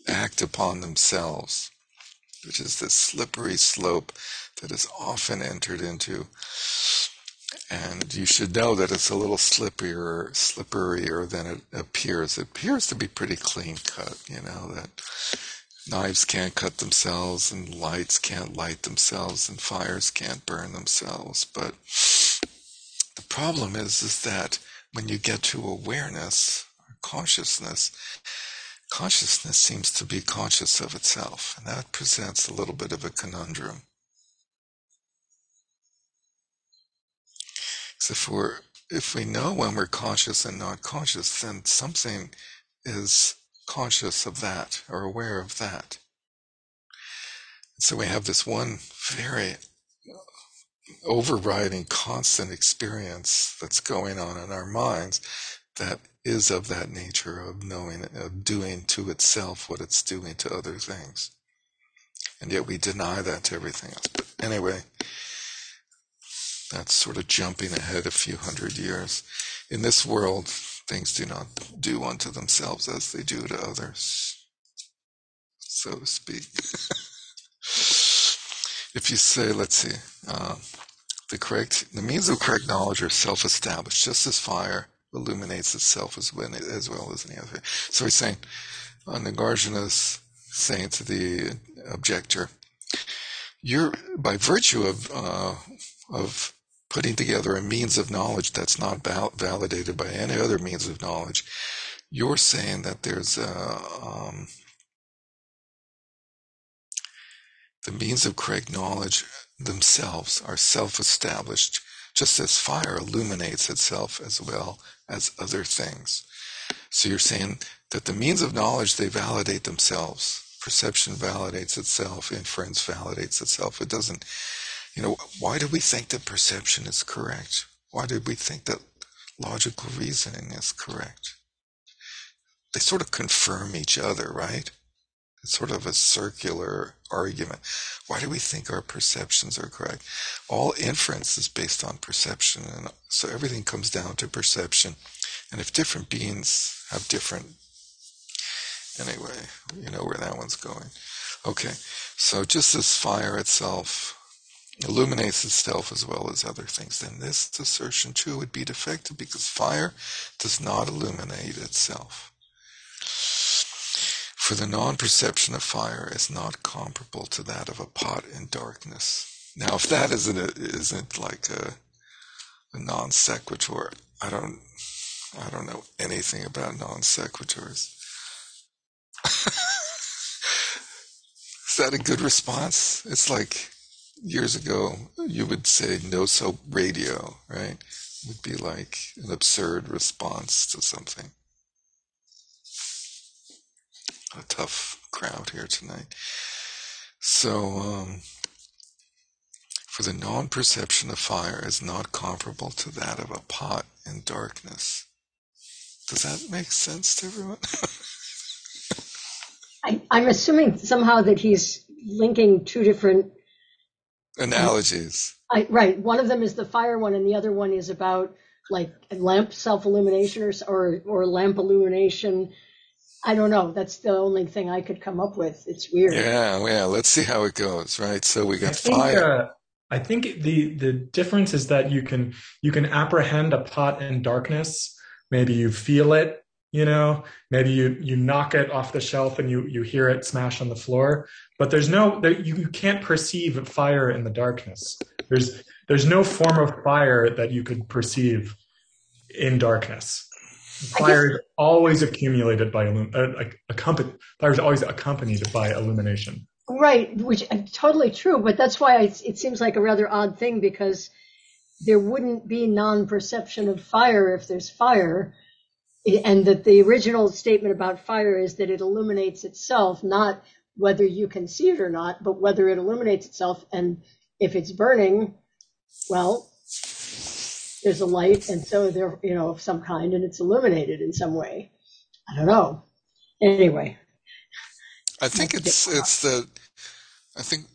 act upon themselves, which is this slippery slope that is often entered into. And you should know that it's a little slipperier, slipperier than it appears. It appears to be pretty clean cut, you know, that Knives can't cut themselves, and lights can't light themselves, and fires can't burn themselves. But the problem is, is that when you get to awareness or consciousness, consciousness seems to be conscious of itself, and that presents a little bit of a conundrum. So if we're if we know when we're conscious and not conscious, then something is conscious of that or aware of that. So we have this one very overriding constant experience that's going on in our minds that is of that nature of knowing, of doing to itself what it's doing to other things. And yet we deny that to everything else. But anyway, that's sort of jumping ahead a few hundred years. In this world, things do not do unto themselves as they do to others, so to speak. if you say, let's see, uh, the correct, the means of correct knowledge are self-established, just as fire illuminates itself as, as well as any other. So he's saying, on the is saying to the objector, you're by virtue of uh, of putting together a means of knowledge that's not val- validated by any other means of knowledge, you're saying that there's a um, the means of correct knowledge themselves are self-established, just as fire illuminates itself as well as other things. So you're saying that the means of knowledge they validate themselves. Perception validates itself, inference validates itself. It doesn't, you know, why do we think that perception is correct? Why do we think that logical reasoning is correct? They sort of confirm each other, right? It's sort of a circular argument. Why do we think our perceptions are correct? All inference is based on perception, and so everything comes down to perception. And if different beings have different, anyway, you know where that one's going. Okay, so just as fire itself illuminates itself as well as other things, then this assertion too would be defective because fire does not illuminate itself. For the non-perception of fire is not comparable to that of a pot in darkness. Now, if that isn't a, isn't like a, a non sequitur, I don't I don't know anything about non sequiturs. is that a good response? It's like years ago you would say no soap radio, right? It would be like an absurd response to something a tough crowd here tonight. So, um, for the non perception of fire is not comparable to that of a pot in darkness. Does that make sense to everyone? I, I'm assuming somehow that he's linking two different analogies. I, right. One of them is the fire one, and the other one is about like lamp self illumination or, or or lamp illumination I don't know. That's the only thing I could come up with. It's weird. Yeah, yeah. Let's see how it goes. Right. So we got I think, fire. Uh, I think the the difference is that you can you can apprehend a pot in darkness. Maybe you feel it. You know, maybe you you knock it off the shelf and you you hear it smash on the floor. But there's no there, you, you can't perceive fire in the darkness. There's there's no form of fire that you could perceive in darkness. Fire is always accumulated by uh, accompanied. Fire is always accompanied by illumination. Right, which uh, totally true. But that's why I, it seems like a rather odd thing because there wouldn't be non-perception of fire if there's fire, and that the original statement about fire is that it illuminates itself, not whether you can see it or not, but whether it illuminates itself. And if it's burning, well, there's a light and so there you know of some kind and it's illuminated in some way. I don't know. Anyway. I think it's it's the i think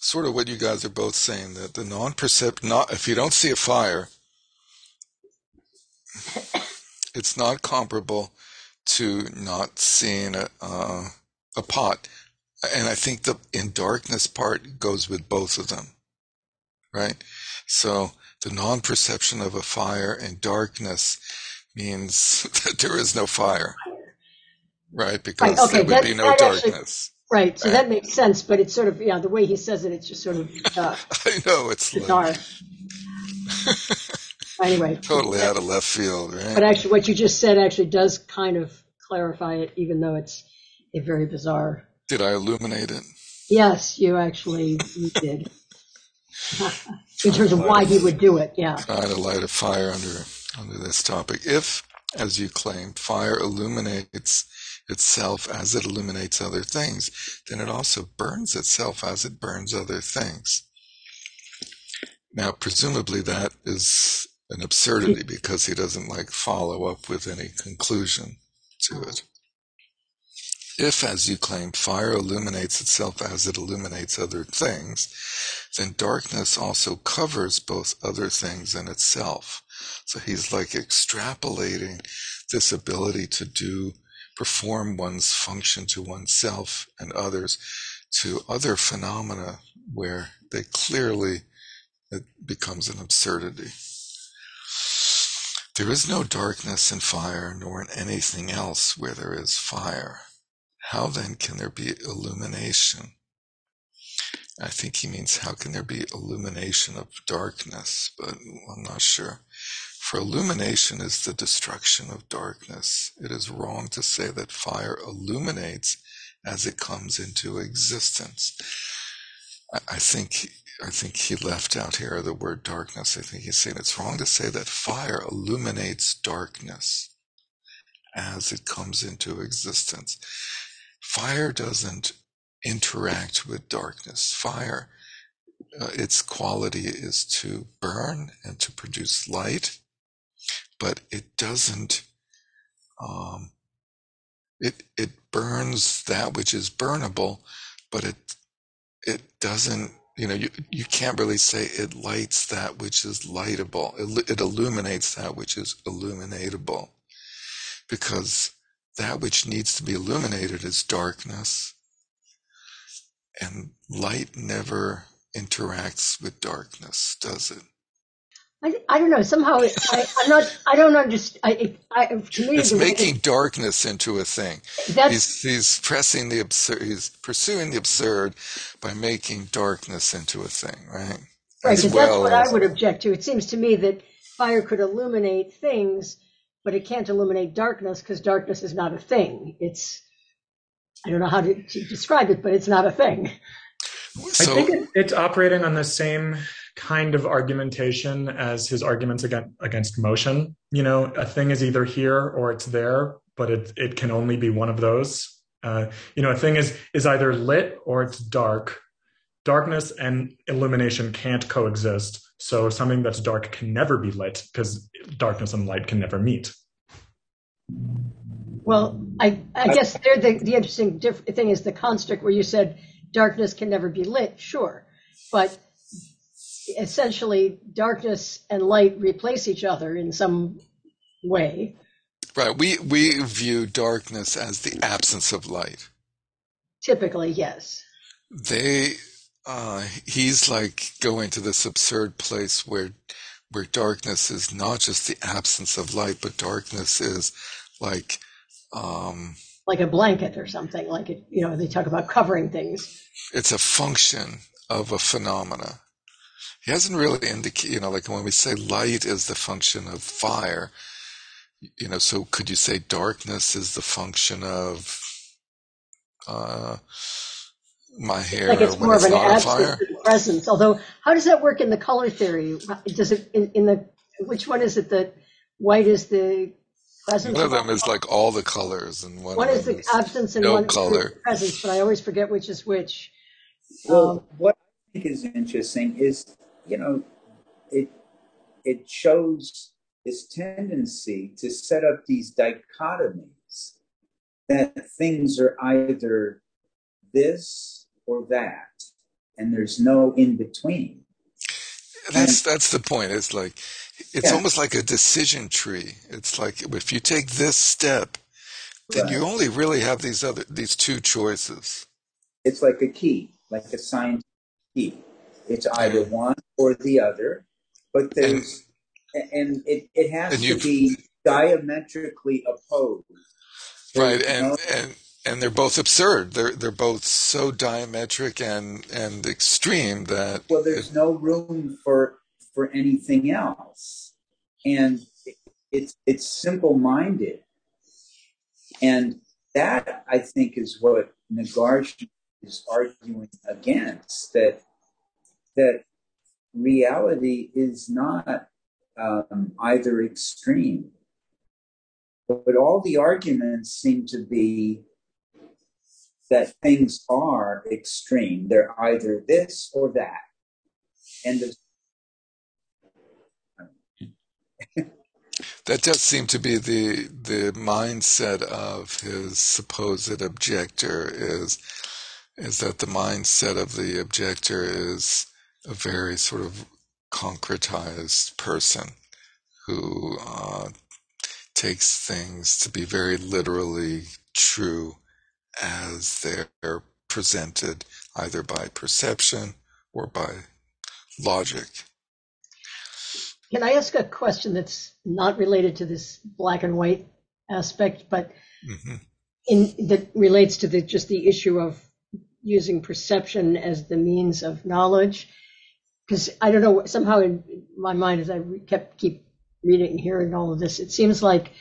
sort of what you guys are both saying that the non-percept not if you don't see a fire it's not comparable to not seeing a uh, a pot and i think the in darkness part goes with both of them right so the non-perception of a fire in darkness means that there is no fire, right? Because right, okay, there would be no darkness. Actually, right. So right? that makes sense, but it's sort of yeah, the way he says it, it's just sort of. Uh, I know it's bizarre. Like... anyway, totally out of left field, right? But actually, what you just said actually does kind of clarify it, even though it's a very bizarre. Did I illuminate it? Yes, you actually you did. in terms of why he would do it. Yeah. Try to light a fire under under this topic. If, as you claim, fire illuminates itself as it illuminates other things, then it also burns itself as it burns other things. Now, presumably that is an absurdity because he doesn't like follow up with any conclusion to oh. it. If, as you claim, fire illuminates itself as it illuminates other things, then darkness also covers both other things and itself. So he's like extrapolating this ability to do, perform one's function to oneself and others to other phenomena where they clearly, it becomes an absurdity. There is no darkness in fire, nor in anything else where there is fire. How then can there be illumination? I think he means how can there be illumination of darkness, but I'm not sure. For illumination is the destruction of darkness. It is wrong to say that fire illuminates as it comes into existence. I think I think he left out here the word darkness. I think he's saying it's wrong to say that fire illuminates darkness as it comes into existence. Fire doesn't interact with darkness. Fire, uh, its quality is to burn and to produce light, but it doesn't. Um, it it burns that which is burnable, but it it doesn't. You know, you, you can't really say it lights that which is lightable. It, it illuminates that which is illuminatable, because that which needs to be illuminated is darkness, and light never interacts with darkness, does it? I, I don't know. Somehow it, I, I'm not. I don't understand. I, I, to me, It's the way making that- darkness into a thing. He's he's pressing the absurd. He's pursuing the absurd by making darkness into a thing, right? right. As Because well that's what as- I would object to. It seems to me that fire could illuminate things, but it can't illuminate darkness because darkness is not a thing. It's I don't know how to, to describe it, but it's not a thing. So I think it, it's operating on the same kind of argumentation as his arguments against, against motion. You know, a thing is either here or it's there, but it, it can only be one of those. Uh, you know, a thing is, is either lit or it's dark. Darkness and illumination can't coexist. So something that's dark can never be lit because darkness and light can never meet. Well, I, I guess there the, the interesting diff- thing is the construct where you said darkness can never be lit, sure. But essentially, darkness and light replace each other in some way. right, we we view darkness as the absence of light. Typically, yes. They uh, he's like going to this absurd place where where darkness is not just the absence of light, but darkness is like um, Like a blanket or something, like it, you know, they talk about covering things. it's a function of a phenomena. He hasn't really indicated, you know, like when we say light is the function of fire, you know, so could you say darkness is the function of uh, my hair Like it's when more it's of an not a absence fire? than presence. Although, how does that work in the color theory? Does it, in, in the, which one is it that white is the presence? One of them is like all the colors, and one, One is the is absence and no one is color. the presence, but I always forget which is which. Well, Um, what I think is interesting is, you know, it it shows this tendency to set up these dichotomies that things are either this or that, and there's no in between. That's that's the point. It's like it's Yeah. almost like a decision tree. It's like if you take this step, then you only really have these other these two choices. It's like a key, like a signed key. It's either one or the other, but there's and it, it has And to be diametrically opposed. Right, and and and they're both absurd. They're they're both so diametric and and extreme that well, there's no room for for anything else, and it, it's it's simple minded, and that I think is what Nagarjuna is arguing against that that reality is not um, either extreme. but all the arguments seem to be that things are extreme. They're either this or that. And That does seem to be the the mindset of his supposed objector is is that the mindset of the objector is a very sort of concretized person who uh, takes things to be very literally true as they're presented either by perception or by logic. Can I ask a question that's not related to this black and white aspect, but hmm in that relates to the just the issue of using perception as the means of knowledge? Because I don't know, somehow in my mind, as I kept keep reading and hearing all of this, it seems like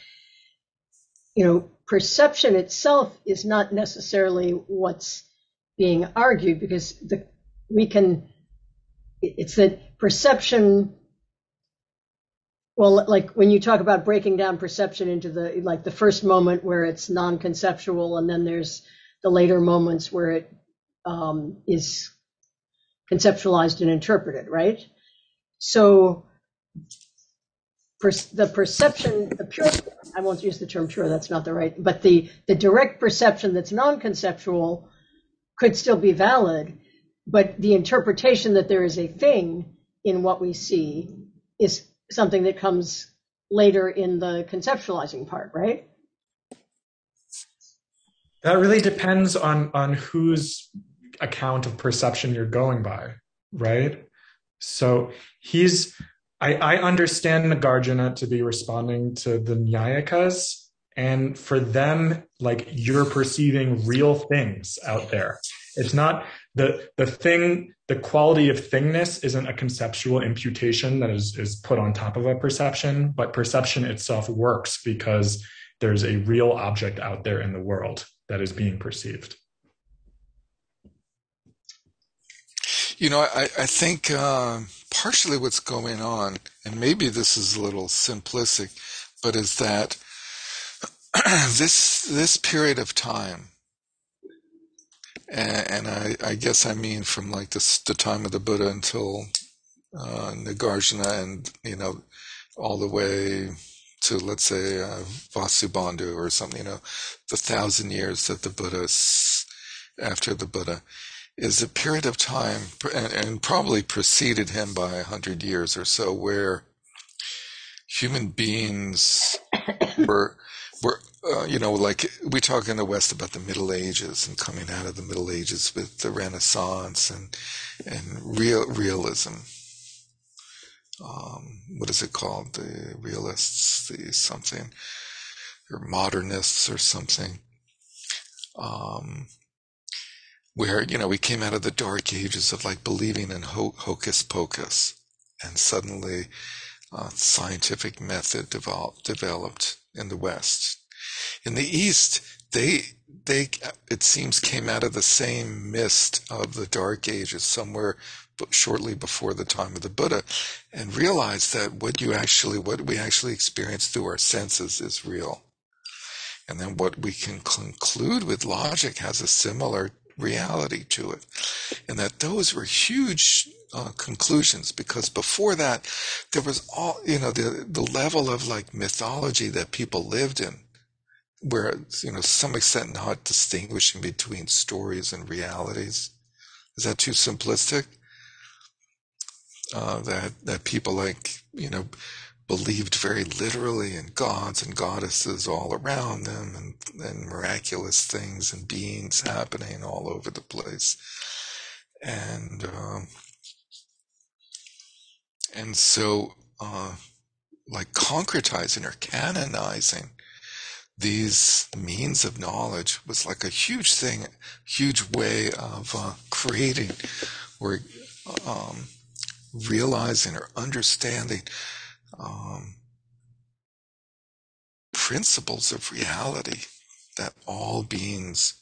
you know perception itself is not necessarily what's being argued because the we can it's that perception well like when you talk about breaking down perception into the like the first moment where it's non-conceptual and then there's the later moments where it um, is conceptualized and interpreted right so per, the perception the pure i won't use the term pure that's not the right but the the direct perception that's non-conceptual could still be valid but the interpretation that there is a thing in what we see is something that comes later in the conceptualizing part, right? That really depends on on whose account of perception you're going by, right? So he's I, I understand Nagarjuna to be responding to the Nyayakas, and for them, like you're perceiving real things out there. It's not the the thing, the quality of thingness isn't a conceptual imputation that is, is put on top of a perception, but perception itself works because there's a real object out there in the world that is being perceived. You know, I, I think uh, partially what's going on, and maybe this is a little simplistic, but is that this this period of time, and, and I, I guess I mean from like the, the time of the Buddha until uh, Nagarjuna, and you know, all the way to let's say uh, Vasubandhu or something. You know, the thousand years that the Buddha's after the Buddha is a period of time, and, and probably preceded him by a hundred years or so, where human beings were were uh, you know like we talk in the West about the Middle Ages and coming out of the Middle Ages with the Renaissance and and real realism. Um, what is it called? The realists, the something, or modernists or something. Um, where you know we came out of the dark ages of like believing in ho- hocus pocus, and suddenly uh, scientific method developed developed in the West. In the East, they they it seems came out of the same mist of the dark ages somewhere shortly before the time of the Buddha, and realized that what you actually what we actually experience through our senses is real. And then what we can conclude with logic has a similar reality to it. And that those were huge uh, conclusions because before that, there was all, you know, the, the level of like mythology that people lived in where, you know, to some extent not distinguishing between stories and realities. Is that too simplistic? Uh, that, that people like, you know, believed very literally in gods and goddesses all around them and, and miraculous things and beings happening all over the place. And, um, and so, uh, like concretizing or canonizing these means of knowledge was like a huge thing, huge way of uh, creating or um, realizing or understanding um, principles of reality that all beings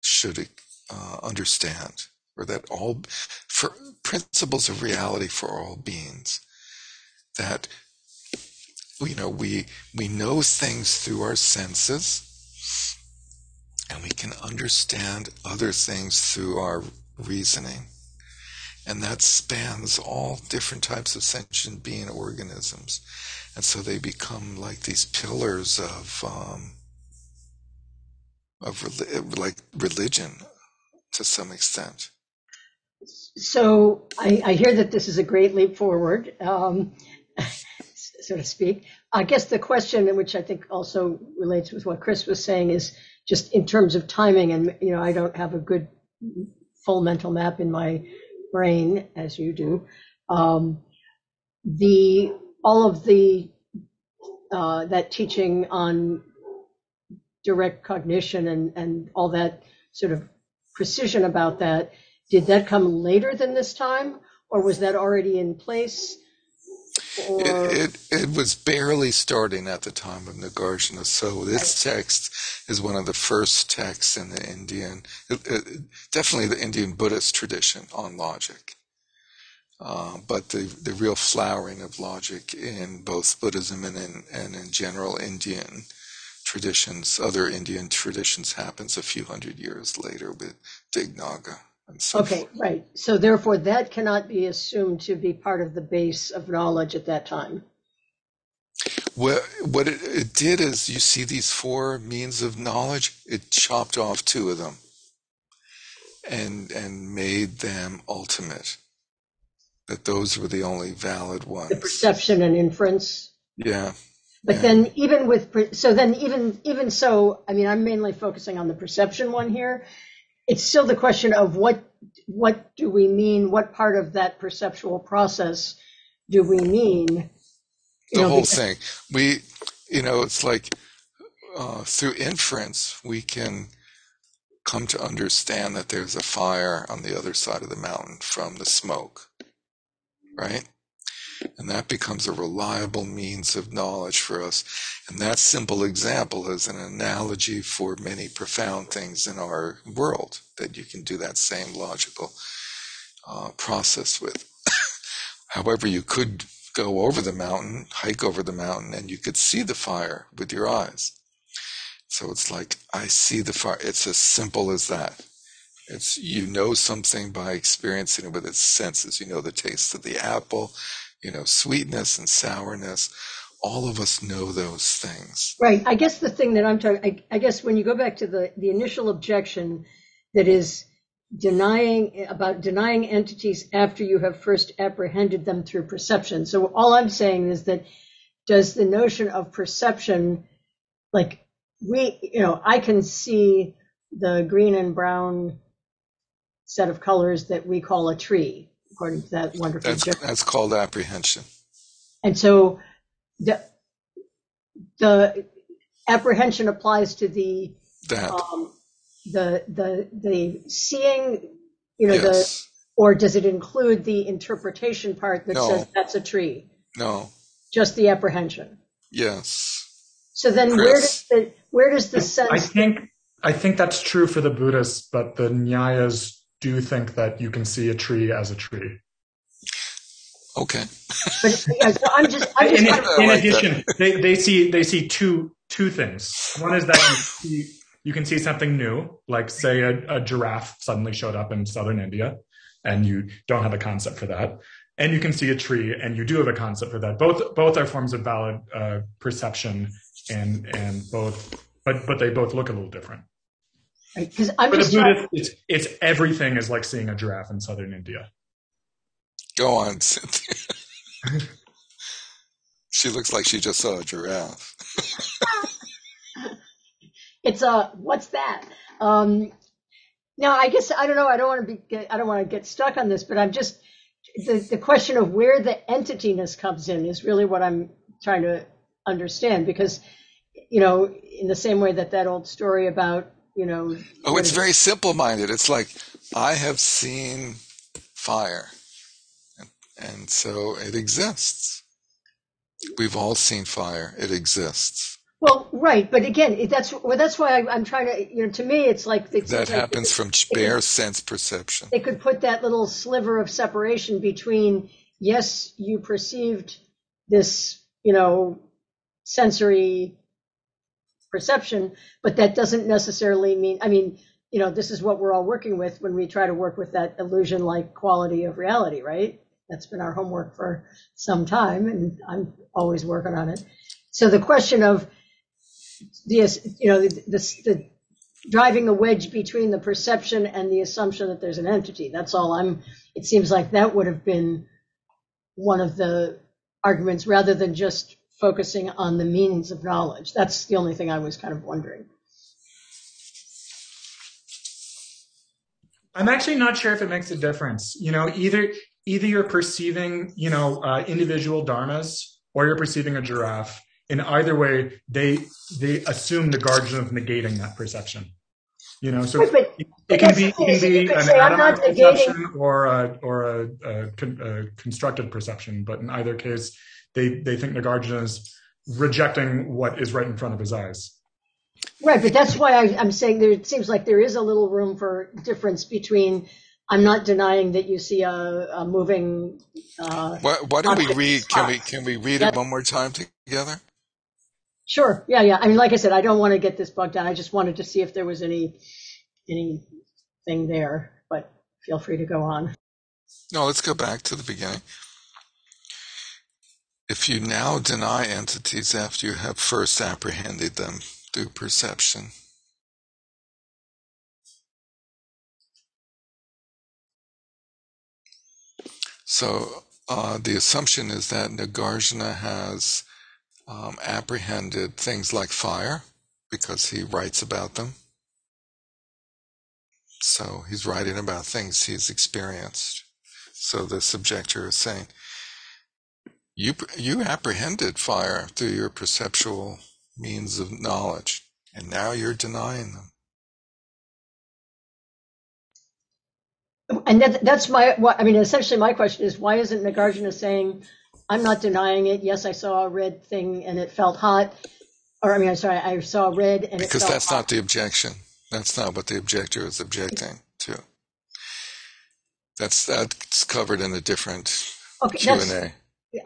should uh, understand, or that all for principles of reality for all beings that you know, we, we know things through our senses and we can understand other things through our reasoning. And that spans all different types of sentient being organisms. And so they become like these pillars of, um, of like religion to some extent. So I, I hear that this is a great leap forward, um, so to speak. I guess the question, which I think also relates with what Chris was saying, is just in terms of timing. And you know, I don't have a good full mental map in my brain as you do. Um, the all of the uh, that teaching on direct cognition and and all that sort of precision about that did that come later than this time, or was that already in place? It, it, it was barely starting at the time of Nagarjuna. So this text is one of the first texts in the Indian, it, definitely the Indian Buddhist tradition on logic. Uh, but the, the real flowering of logic in both Buddhism and in, and in general Indian traditions, other Indian traditions, happens a few hundred years later with Dignaga. So okay, forth. right. So therefore, that cannot be assumed to be part of the base of knowledge at that time. Well, what it, it did is, you see these four means of knowledge. It chopped off two of them, and and made them ultimate. That those were the only valid ones. The perception and inference. Yeah. But yeah. then, even with so then even even so, I mean, I'm mainly focusing on the perception one here it's still the question of what what do we mean? What part of that perceptual process do we mean? the know, whole because- thing. We, you know, it's like uh, through inference we can come to understand that there's a fire on the other side of the mountain from the smoke, right? And that becomes a reliable means of knowledge for us. And that simple example is an analogy for many profound things in our world that you can do that same logical uh, process with. However, you could go over the mountain, hike over the mountain, and you could see the fire with your eyes. So it's like, I see the fire. It's as simple as that. It's, you know something by experiencing it with its senses. You know the taste of the apple you know, sweetness and sourness. All of us know those things. Right. I guess the thing that I'm talking, I, I guess when you go back to the, the initial objection that is denying about denying entities after you have first apprehended them through perception. So all I'm saying is that does the notion of perception, like we, you know, I can see the green and brown set of colors that we call a tree according to that wonderful. That's, that's called apprehension. And so the the apprehension applies to the that. Um, the the the seeing, you know, yes. the or does it include the interpretation part that no. says that's a tree? No. Just the apprehension. Yes. So then, Chris. where does the where does the sense? I think I think that's true for the Buddhists, but the Nyayas do you think that you can see a tree as a tree. Okay. but, yeah, so I'm just, I'm just in, in like addition, they, they see they see two two things. One is that you, see, you can see something new, like say a, a giraffe suddenly showed up in southern India, and you don't have a concept for that. And you can see a tree, and you do have a concept for that. Both both are forms of valid uh, perception, and and both, but but they both look a little different. Because I'm For the Buddhist, it's, it's everything is like seeing a giraffe in southern India. Go on, Cynthia. she looks like she just saw a giraffe. it's a what's that? Um, now, I guess I don't know. I don't want to be. I don't want to get stuck on this, but I'm just the the question of where the entityness comes in is really what I'm trying to understand because you know in the same way that that old story about you know. Oh, it's very simple minded. It's like, I have seen fire. And, and so it exists. We've all seen fire. It exists. Well, right, but again, that's well, that's why I, am trying to. You know, to me, it's like that like happens from bare sense perception. They could put that little sliver of separation between yes, you perceived this, you know, sensory perception, but that doesn't necessarily mean, I mean, you know, this is what we're all working with when we try to work with that illusion like quality of reality, right? That's been our homework for some time, and I'm always working on it. So the question of the, you know, the, the, the driving a wedge between the perception and the assumption that there's an entity. That's all I'm, it seems like that would have been one of the arguments rather than just focusing on the means of knowledge. That's the only thing I was kind of wondering. I'm actually not sure if it makes a difference. You know, either either you're perceiving, you know, uh, individual dharmas or you're perceiving a giraffe. In either way, they they assume the guardian of negating that perception. You know, so But- it, but can be it can be an say, I'm not negating- perception or a or a, a, con- a constructed perception. But in either case, they they think Nagarjuna is rejecting what is right in front of his eyes. Right, but that's why I, I'm saying there, it seems like there is a little room for difference between, I'm not denying that you see a, a moving, uh, Why, why don't we read? Can we can we read That- it one more time together? sure, yeah, yeah. I mean, like I said, I don't want to get this bogged down. I just wanted to see if there was any, anything there, but feel free to go on. No, let's go back to the beginning. If you now deny entities after you have first apprehended them through perception, so uh, the assumption is that Nagarjuna has um, apprehended things like fire because he writes about them. So he's writing about things he's experienced. So the subjector is saying, you you apprehended fire through your perceptual means of knowledge, and now you're denying them. And that, that's my, what, I mean, essentially my question is, why isn't Nagarjuna saying, I'm not denying it. Yes, I saw a red thing and it felt hot. Or, I mean, I'm sorry, I saw red and it Because that's hot. not the objection. That's not what the objector is objecting to. That's that's covered in a different Okay, Q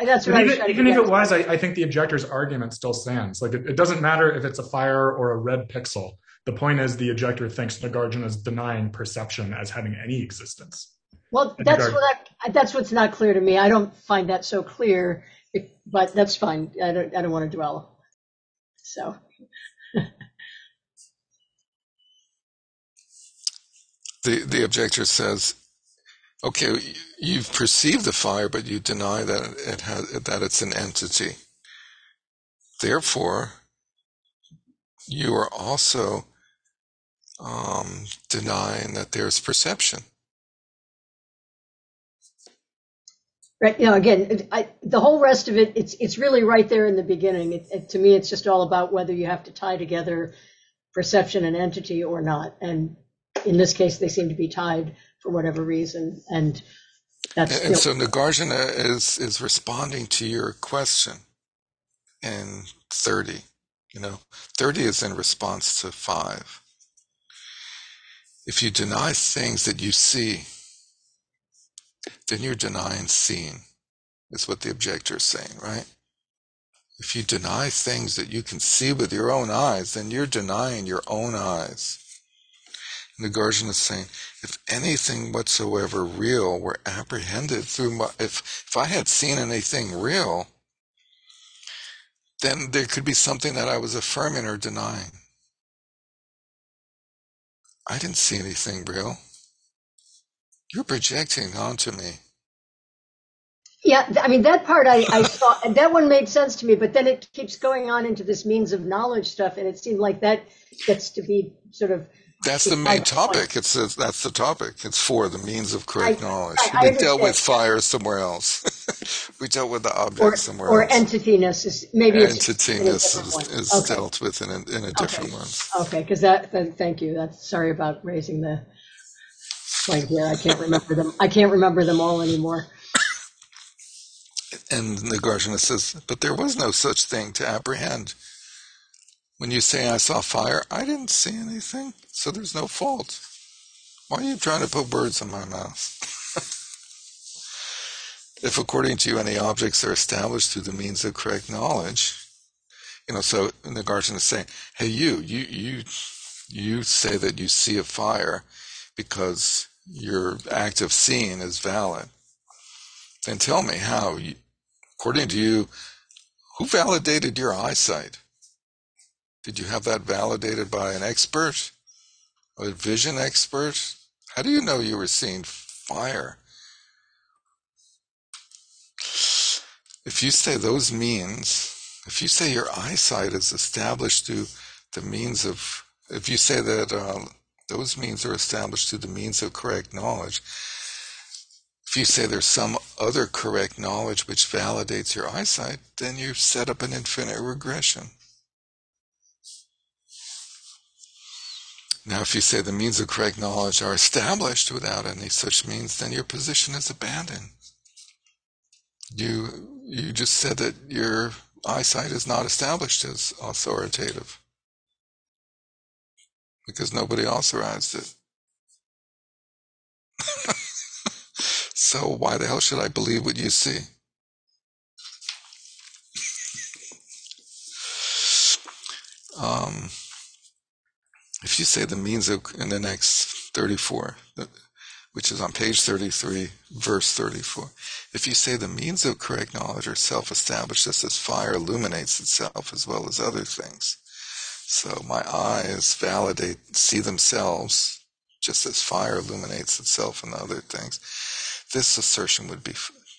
that's, and what But I was even, to even if it was, I, I think the objector's argument still stands. Like it, it doesn't matter if it's a fire or a red pixel. The point is the objector thinks Nagarjuna is denying perception as having any existence. Well, in that's what I, that's what's not clear to me. I don't find that so clear, it- but that's fine. I don't, I don't want to dwell. So, The the objector says, "Okay, you've perceived the fire, but you deny that it has that it's an entity. Therefore, you are also um, denying that there's perception." right, you know, again, I, the whole rest of it, it's, it's really right there in the beginning. It, it, to me, it's just all about whether you have to tie together perception and entity or not. And in this case, they seem to be tied for whatever reason. And that's, And, know, and so Nagarjuna is is responding to your question in thirty. You know, thirty is in response to five. If you deny things that you see, then you're denying seeing, is what the objector is saying, right? If you deny things that you can see with your own eyes, then you're denying your own eyes. Nagarjuna is saying, if anything whatsoever real were apprehended through my, if, if I had seen anything real, then there could be something that I was affirming or denying. I didn't see anything real. You're projecting onto me. Yeah, I mean that part I, I saw, that one made sense to me. But then it keeps going on into this means of knowledge stuff, and it seemed like that gets to be sort of That's the main topic. It's a, that's the topic. It's for the means of correct I- knowledge. I- I we dealt with fire somewhere else. we dealt with the object or somewhere or else. entityness is maybe it's in a Entityness is, is okay. dealt with in a, in a different one. Okay, because that, then, thank you. That's sorry about raising the point here. I can't remember them. I can't remember them all anymore. And the Nagarjuna says, but there was no such thing to apprehend. When you say I saw fire, I didn't see anything, so there's no fault. Why are you trying to put words in my mouth? if according to you any objects are established through the means of correct knowledge, You know, so the Nagarjuna is saying, hey, you, you, you, you say that you see a fire because your act of seeing is valid. Then tell me how, you, according to you, who validated your eyesight? Did you have that validated by an expert? A vision expert? How do you know you were seeing fire? If you say those means, if you say your eyesight is established through the means of, if you say that uh, those means are established through the means of correct knowledge, if you say there's some other correct knowledge which validates your eyesight, then you've set up an infinite regression. Now, if you say the means of correct knowledge are established without any such means, then your position is abandoned. You you just said that your eyesight is not established as authoritative because nobody authorized it. so why the hell should I believe what you see? Um, if you say the means of in the next 34 which is on page 33 verse 34 if you say the means of correct knowledge are self-established just as fire illuminates itself as well as other things. So my eyes validate see themselves just as fire illuminates itself and other things. This assertion would be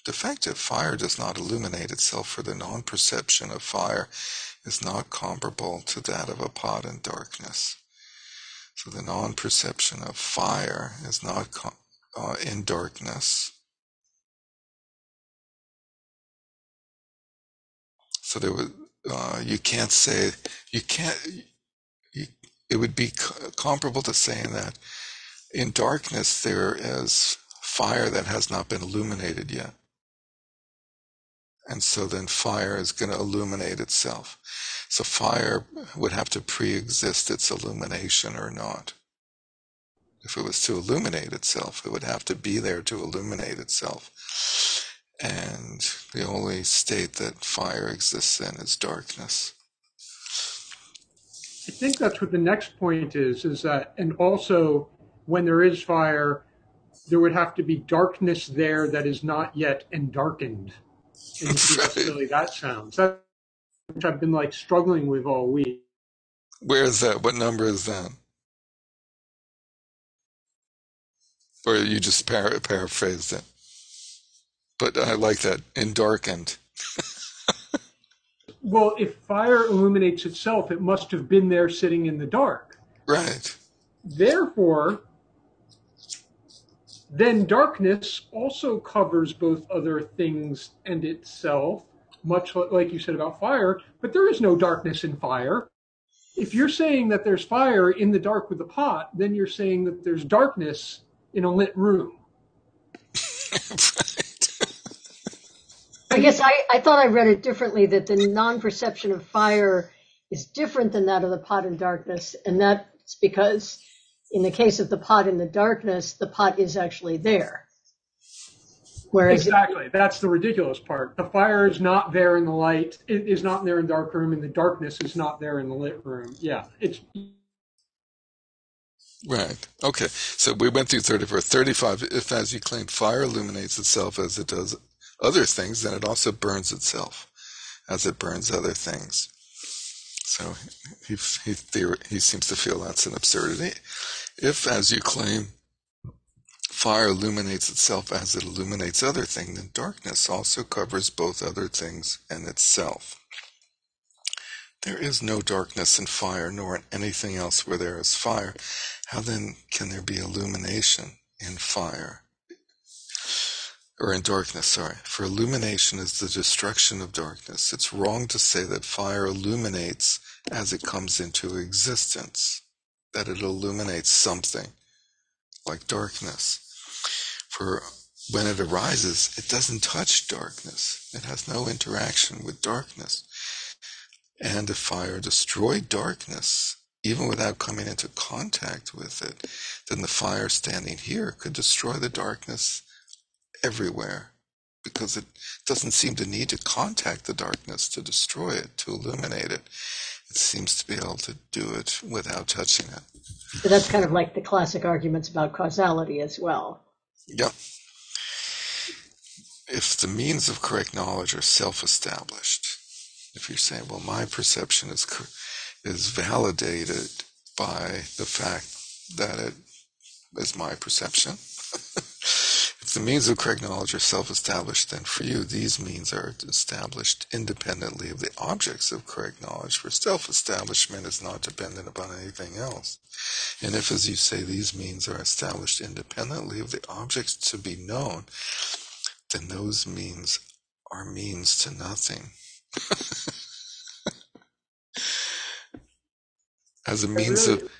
defective fire does not illuminate itself for the non-perception of fire is not comparable to that of a pot in darkness so the non-perception of fire is not uh, in darkness. So there was, uh, you can't say, you can't, you, it would be comparable to saying that in darkness there is fire that has not been illuminated yet. And so then fire is going to illuminate itself. So fire would have to pre-exist its illumination or not. If it was to illuminate itself, it would have to be there to illuminate itself. And the only state that fire exists in is darkness. I think that's what the next point is, is that, and also when there is fire, there would have to be darkness there that is not yet endarkened. Really that sounds. That which I've been like struggling with all week. Where is that? What number is that? Or you just para- paraphrased it. But I like that. In darkened. well, if fire illuminates itself, it must have been there sitting in the dark. Right. Therefore, then darkness also covers both other things and itself, much like you said about fire, but there is no darkness in fire. If you're saying that there's fire in the dark with the pot, then you're saying that there's darkness in a lit room. I guess I, I thought I read it differently that the non perception of fire is different than that of the pot in darkness. And that's because in the case of the pot in the darkness, the pot is actually there. Whereas exactly, that's the ridiculous part. The fire is not there in the light. It is not there in the dark room, and the darkness is not there in the lit room. Yeah, it's Right. Okay. So we went through 34. 35, if as you claim fire illuminates itself as it does other things, then it also burns itself as it burns other things. So he, he, he seems to feel that's an absurdity. If, as you claim, fire illuminates itself as it illuminates other things, then darkness also covers both other things and itself. There is no darkness in fire, nor in anything else where there is fire. How then can there be illumination in fire? Or in darkness, sorry. For illumination is the destruction of darkness. It's wrong to say that fire illuminates as it comes into existence, that it illuminates something like darkness. For when it arises, it doesn't touch darkness. It has no interaction with darkness and if fire destroyed darkness, even without coming into contact with it, then the fire standing here could destroy the darkness everywhere because it doesn't seem to need to contact the darkness to destroy it, to illuminate it. It seems to be able to do it without touching it. So that's kind of like the classic arguments about causality as well. Yep. If the means of correct knowledge are self-established, if you're saying, well, my perception is is validated by the fact that it is my perception. if the means of correct knowledge are self-established, then for you these means are established independently of the objects of correct knowledge. For self-establishment is not dependent upon anything else. And if, as you say, these means are established independently of the objects to be known, then those means are means to nothing. as a means of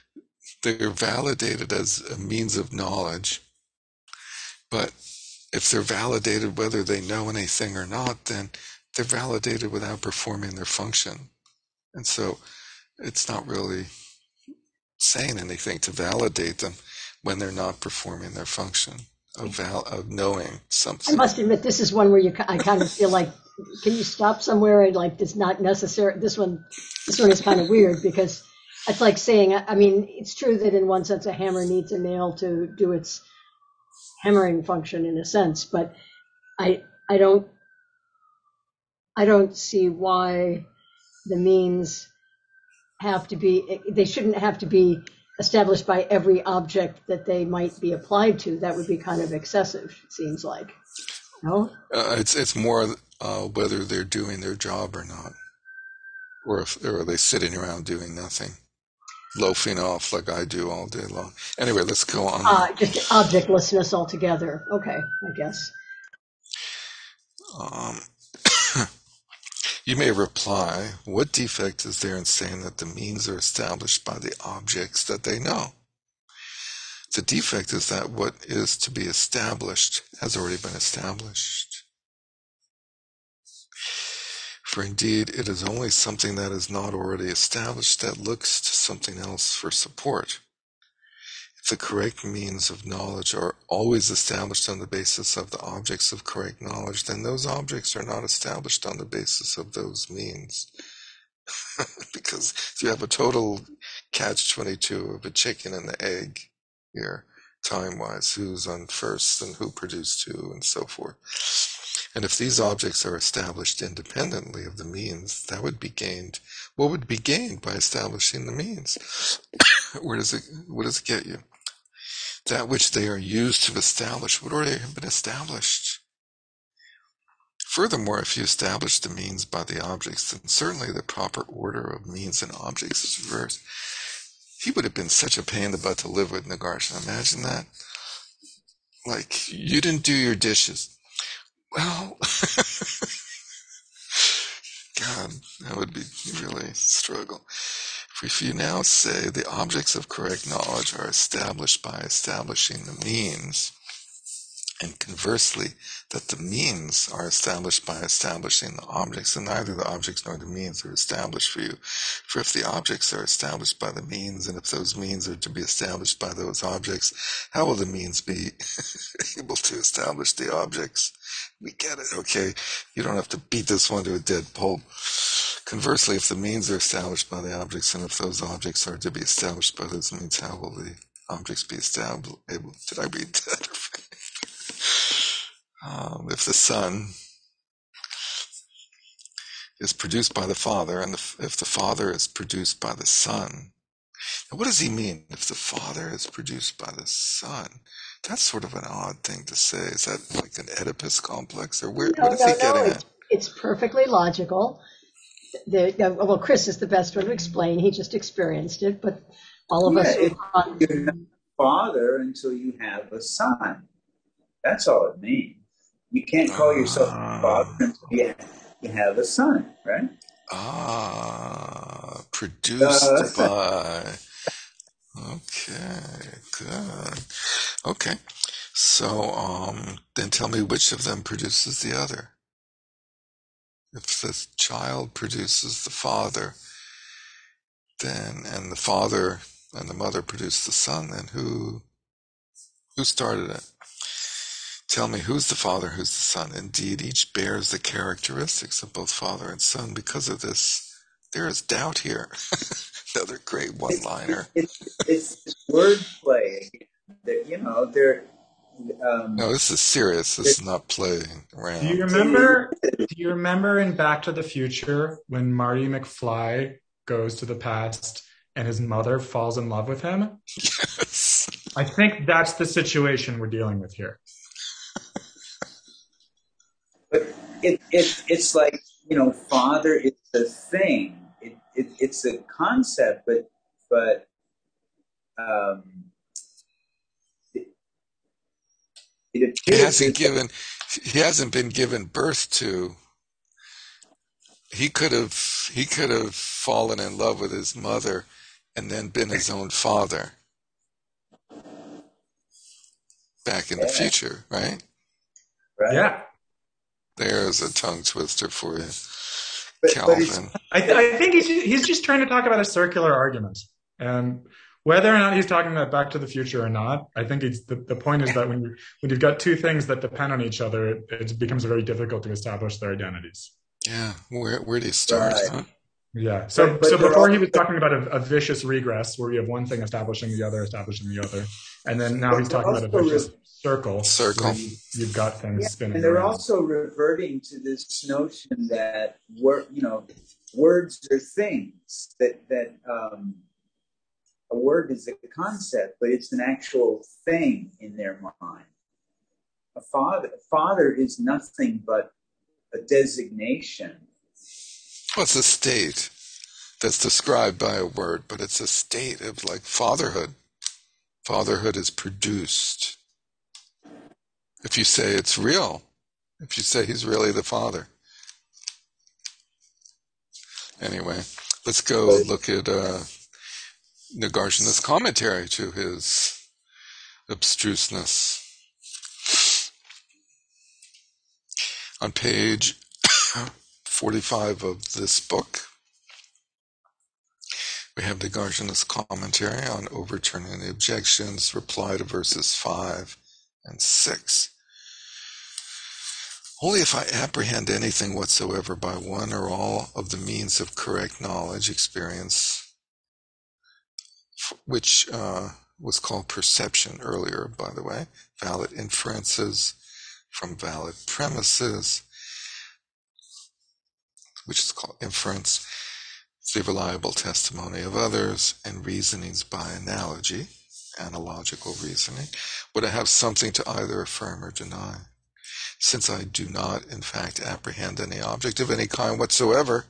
they're validated as a means of knowledge but if they're validated whether they know anything or not then they're validated without performing their function and so it's not really saying anything to validate them when they're not performing their function of val- of knowing something I must admit, this is one where you, I kind of feel like, can you stop somewhere and like, it's not necessary. This one, this one is kind of weird because it's like saying, I mean, it's true that in one sense a hammer needs a nail to do its hammering function in a sense, but I, I don't, I don't see why the means have to be, they shouldn't have to be established by every object that they might be applied to. That would be kind of excessive, it seems like. No? Uh, it's it's more uh, whether they're doing their job or not, or if or are they sitting around doing nothing, loafing off like I do all day long. Anyway, let's go on. Uh, just objectlessness altogether. Okay, I guess. Um, you may reply, what defect is there in saying that the means are established by the objects that they know? The defect is that what is to be established has already been established. For indeed, it is only something that is not already established that looks to something else for support. If the correct means of knowledge are always established on the basis of the objects of correct knowledge, then those objects are not established on the basis of those means. because you have a total catch 22 of a chicken and the egg here, time wise, who's on first and who produced who, and so forth. And if these objects are established independently of the means, that would be gained. What would be gained by establishing the means? Where does it, what does it get you? That which they are used to establish would already have been established. Furthermore, if you establish the means by the objects, then certainly the proper order of means and objects is reversed. He would have been such a pain in the butt to live with, Nagarsha. Imagine that. Like, you didn't do your dishes. Well, God, that would be really a struggle. If you now say the objects of correct knowledge are established by establishing the means, and conversely, that the means are established by establishing the objects, and neither the objects nor the means are established for you. For if the objects are established by the means, and if those means are to be established by those objects, how will the means be able to establish the objects? We get it, okay? You don't have to beat this one to a dead pulp. Conversely, if the means are established by the objects, and if those objects are to be established by those means, how will the objects be established? Able, did I read that? um, if the Son is produced by the Father, and the, if the Father is produced by the Son, now what does he mean? If the Father is produced by the Son, that's sort of an odd thing to say. Is that like an Oedipus complex, or where, No, what is no, he no. getting It's, at? it's perfectly logical. The, the- well, Chris is the best one to explain. He just experienced it, but all of us. Yeah, it- You're not a father until you have a son. That's all it means. You can't call yourself a father until you have, you have a son, right? Ah, Uh, produced by. Okay, good. Okay, so um, then tell me which of them produces the other. If the child produces the father, then and the father and the mother produce the son, then who who started it? Tell me who's the Father, who's the Son. Indeed, each bears the characteristics of both Father and Son. Because of this, there is doubt here. Another great one-liner. It's, it's, it's wordplay. That you know, they're. Um, No, this is serious. This is not playing around. Do you remember? Do you remember in Back to the Future when Marty McFly goes to the past and his mother falls in love with him? Yes. I think that's the situation we're dealing with here. but it, it it's like you know, father. is a thing. It, it it's a concept, but but um, it, it He hasn't given. He hasn't been given birth to. He could have. He could have fallen in love with his mother, and then been his own father. Back in the future, right? right? Yeah. There's a tongue twister for you, but, but Calvin. I, th- I think he's he's just trying to talk about a circular argument, and whether or not he's talking about Back to the Future or not, I think it's the, the point is that when you when you've got two things that depend on each other, it, it becomes very difficult to establish their identities. Yeah. Where Where do you start? Right. Huh? Yeah. So But- but so they're before all- he was talking about a, a vicious regress where we have one thing establishing the other, establishing the other, and then now But he's talking about a vicious re- circle. Circle. where you- You've got things Yeah, spinning. and they're around. also reverting to this notion that word, you know, words are things. That that um, a word is a concept, but it's an actual thing in their mind. A father, a father is nothing but a designation. Well, it's a state that's described by a word, but it's a state of like fatherhood. Fatherhood is produced. If you say it's real, if you say he's really the father. Anyway, let's go look at uh, Nagarjuna's commentary to his abstruseness. On page 45 of this book, we have Nagarjuna's commentary on overturning the objections, reply to verses 5 and 6. Only if I apprehend anything whatsoever by one or all of the means of correct knowledge, experience, which uh, was called perception earlier, by the way, valid inferences from valid premises, which is called inference, the reliable testimony of others, and reasonings by analogy, analogical reasoning, would I have something to either affirm or deny. Since I do not, in fact, apprehend any object of any kind whatsoever,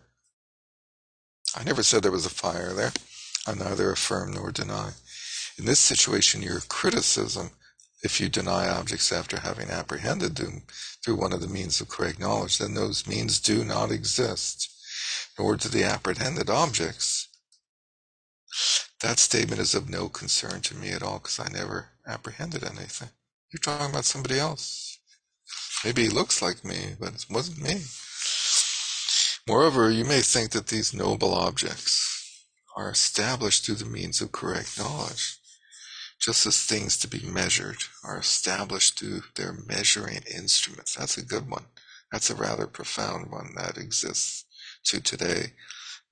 I never said there was a fire there. I neither affirm nor deny. In this situation, your criticism, if you deny objects after having apprehended them through one of the means of correct knowledge, then those means do not exist, nor do the apprehended objects. That statement is of no concern to me at all because I never apprehended anything. You're talking about somebody else. Maybe he looks like me, but it wasn't me. Moreover, you may think that these noble objects are established through the means of correct knowledge, just as things to be measured are established through their measuring instruments. That's a good one. That's a rather profound one that exists to today.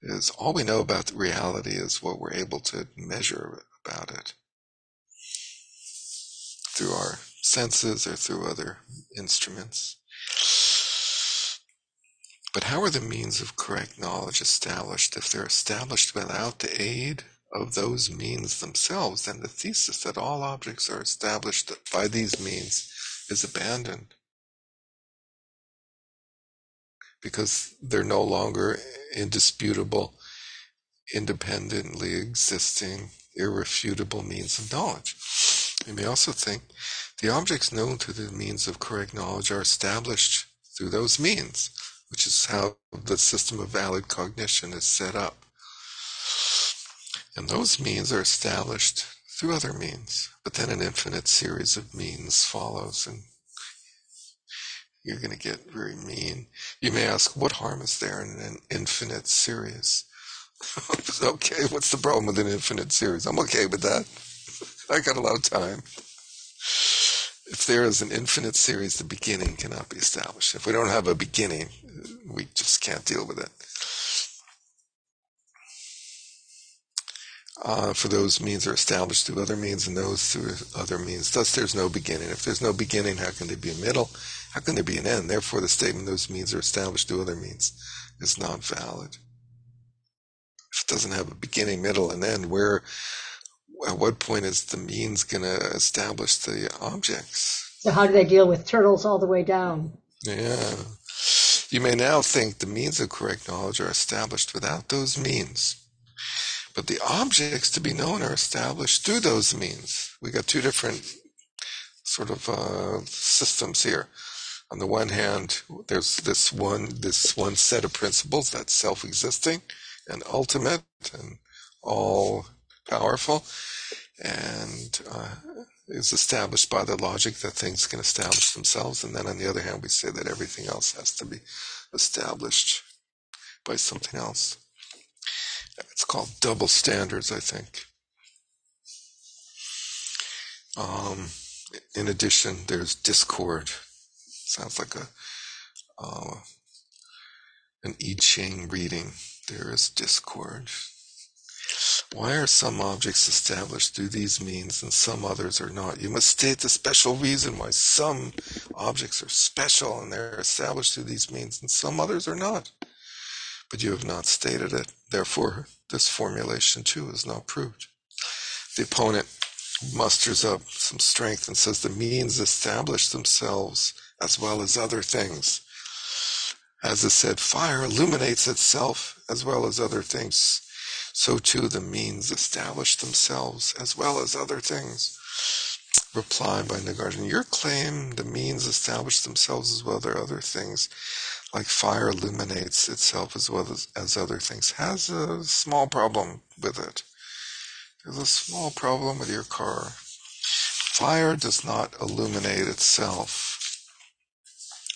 Is all we know about reality is what we're able to measure about it through our senses or through other instruments. But how are the means of correct knowledge established? If they're established without the aid of those means themselves, then the thesis that all objects are established by these means is abandoned. Because they're no longer indisputable, independently existing, irrefutable means of knowledge. You may also think the objects known through the means of correct knowledge are established through those means, which is how the system of valid cognition is set up. And those means are established through other means, but then an infinite series of means follows, and you're going to get very mean. You may ask, what harm is there in an infinite series? okay, what's the problem with an infinite series? I'm okay with that. I got a lot of time. If there is an infinite series, the beginning cannot be established. If we don't have a beginning, we just can't deal with it. Uh, for those means are established through other means and those through other means. Thus, there's no beginning. If there's no beginning, how can there be a middle? How can there be an end? Therefore, the statement those means are established through other means is not valid. If it doesn't have a beginning, middle, and end, where, at what point is the means going to establish the objects? So how do they deal with turtles all the way down? Yeah. You may now think the means of correct knowledge are established without those means. But the objects to be known are established through those means. We got two different sort of uh, systems here. On the one hand, there's this one this one set of principles that's self-existing and ultimate and all powerful, and uh, is established by the logic that things can establish themselves. And then on the other hand, we say that everything else has to be established by something else. It's called double standards, I think. Um, in addition, there's discord. Sounds like a uh, an I Ching reading. There is discord. Why are some objects established through these means and some others are not? You must state the special reason why some objects are special and they're established through these means and some others are not. But you have not stated it. Therefore, this formulation too is not proved. The opponent musters up some strength and says the means establish themselves as well as other things. As is said, fire illuminates itself as well as other things. So too the means establish themselves as well as other things. Reply by Nagarjuna, your claim the means establish themselves as well as other things, like fire illuminates itself as well as, as other things, has a small problem with it. There's a small problem with your car. Fire does not illuminate itself.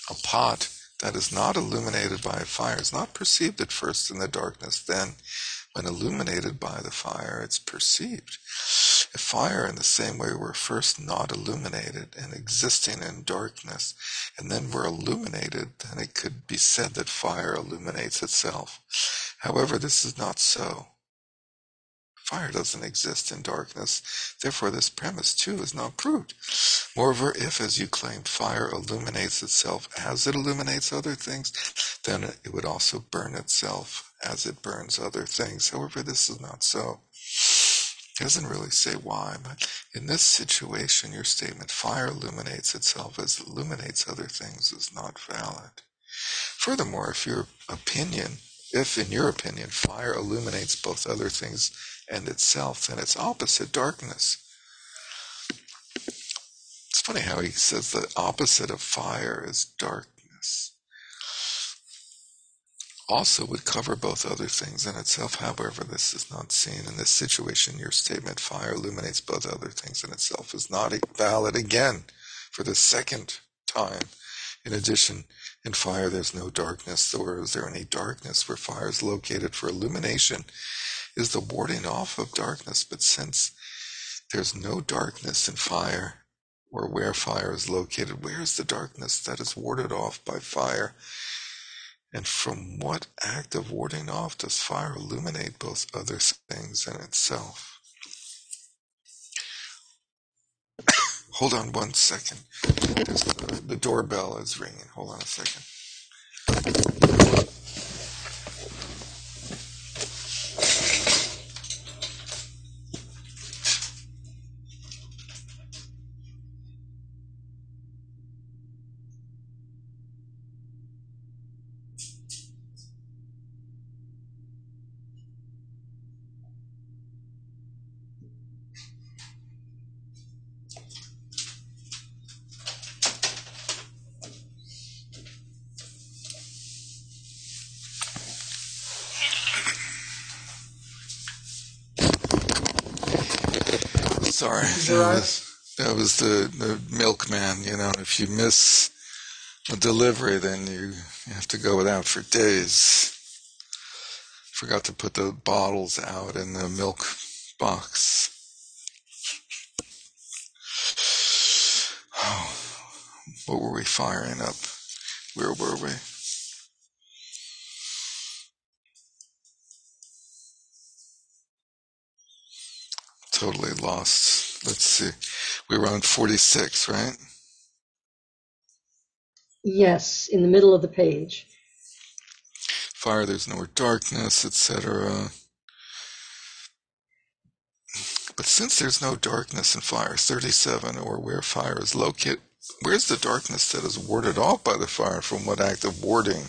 A pot that is not illuminated by a fire is not perceived at first in the darkness. Then, when illuminated by the fire, it's perceived. If fire, in the same way, were first not illuminated and existing in darkness, and then were illuminated, then it could be said that fire illuminates itself. However, this is not so. Fire doesn't exist in darkness. Therefore, this premise too is not proved. Moreover, if, as you claim, fire illuminates itself as it illuminates other things, then it would also burn itself as it burns other things. However, this is not so. It doesn't really say why, but in this situation, your statement, fire illuminates itself as it illuminates other things, is not valid. Furthermore, if your opinion, if in your opinion, fire illuminates both other things and itself, and it's opposite darkness. It's funny how he says the opposite of fire is darkness. Also would cover both other things and itself. However, this is not seen in this situation. Your statement, fire illuminates both other things and itself, is not valid again for the second time. In addition, in fire there's no darkness, nor is there any darkness where fire is located for illumination is the warding off of darkness. But since there's no darkness in fire, or where fire is located, where is the darkness that is warded off by fire? And from what act of warding off does fire illuminate both other things and itself? Hold on one second. The, the doorbell is ringing. Hold on a second. That was, that was the, the milkman. You know, if you miss a delivery, then you, you have to go without for days. Forgot to put the bottles out in the milk box. Oh. What were we firing up? Where were we? Totally lost. Let's see. We were on 46, right? Yes, in the middle of the page. Fire, there's nowhere darkness, etc. But since there's no darkness in fire, 37, or where fire is located, where's the darkness that is warded off by the fire? From what act of warding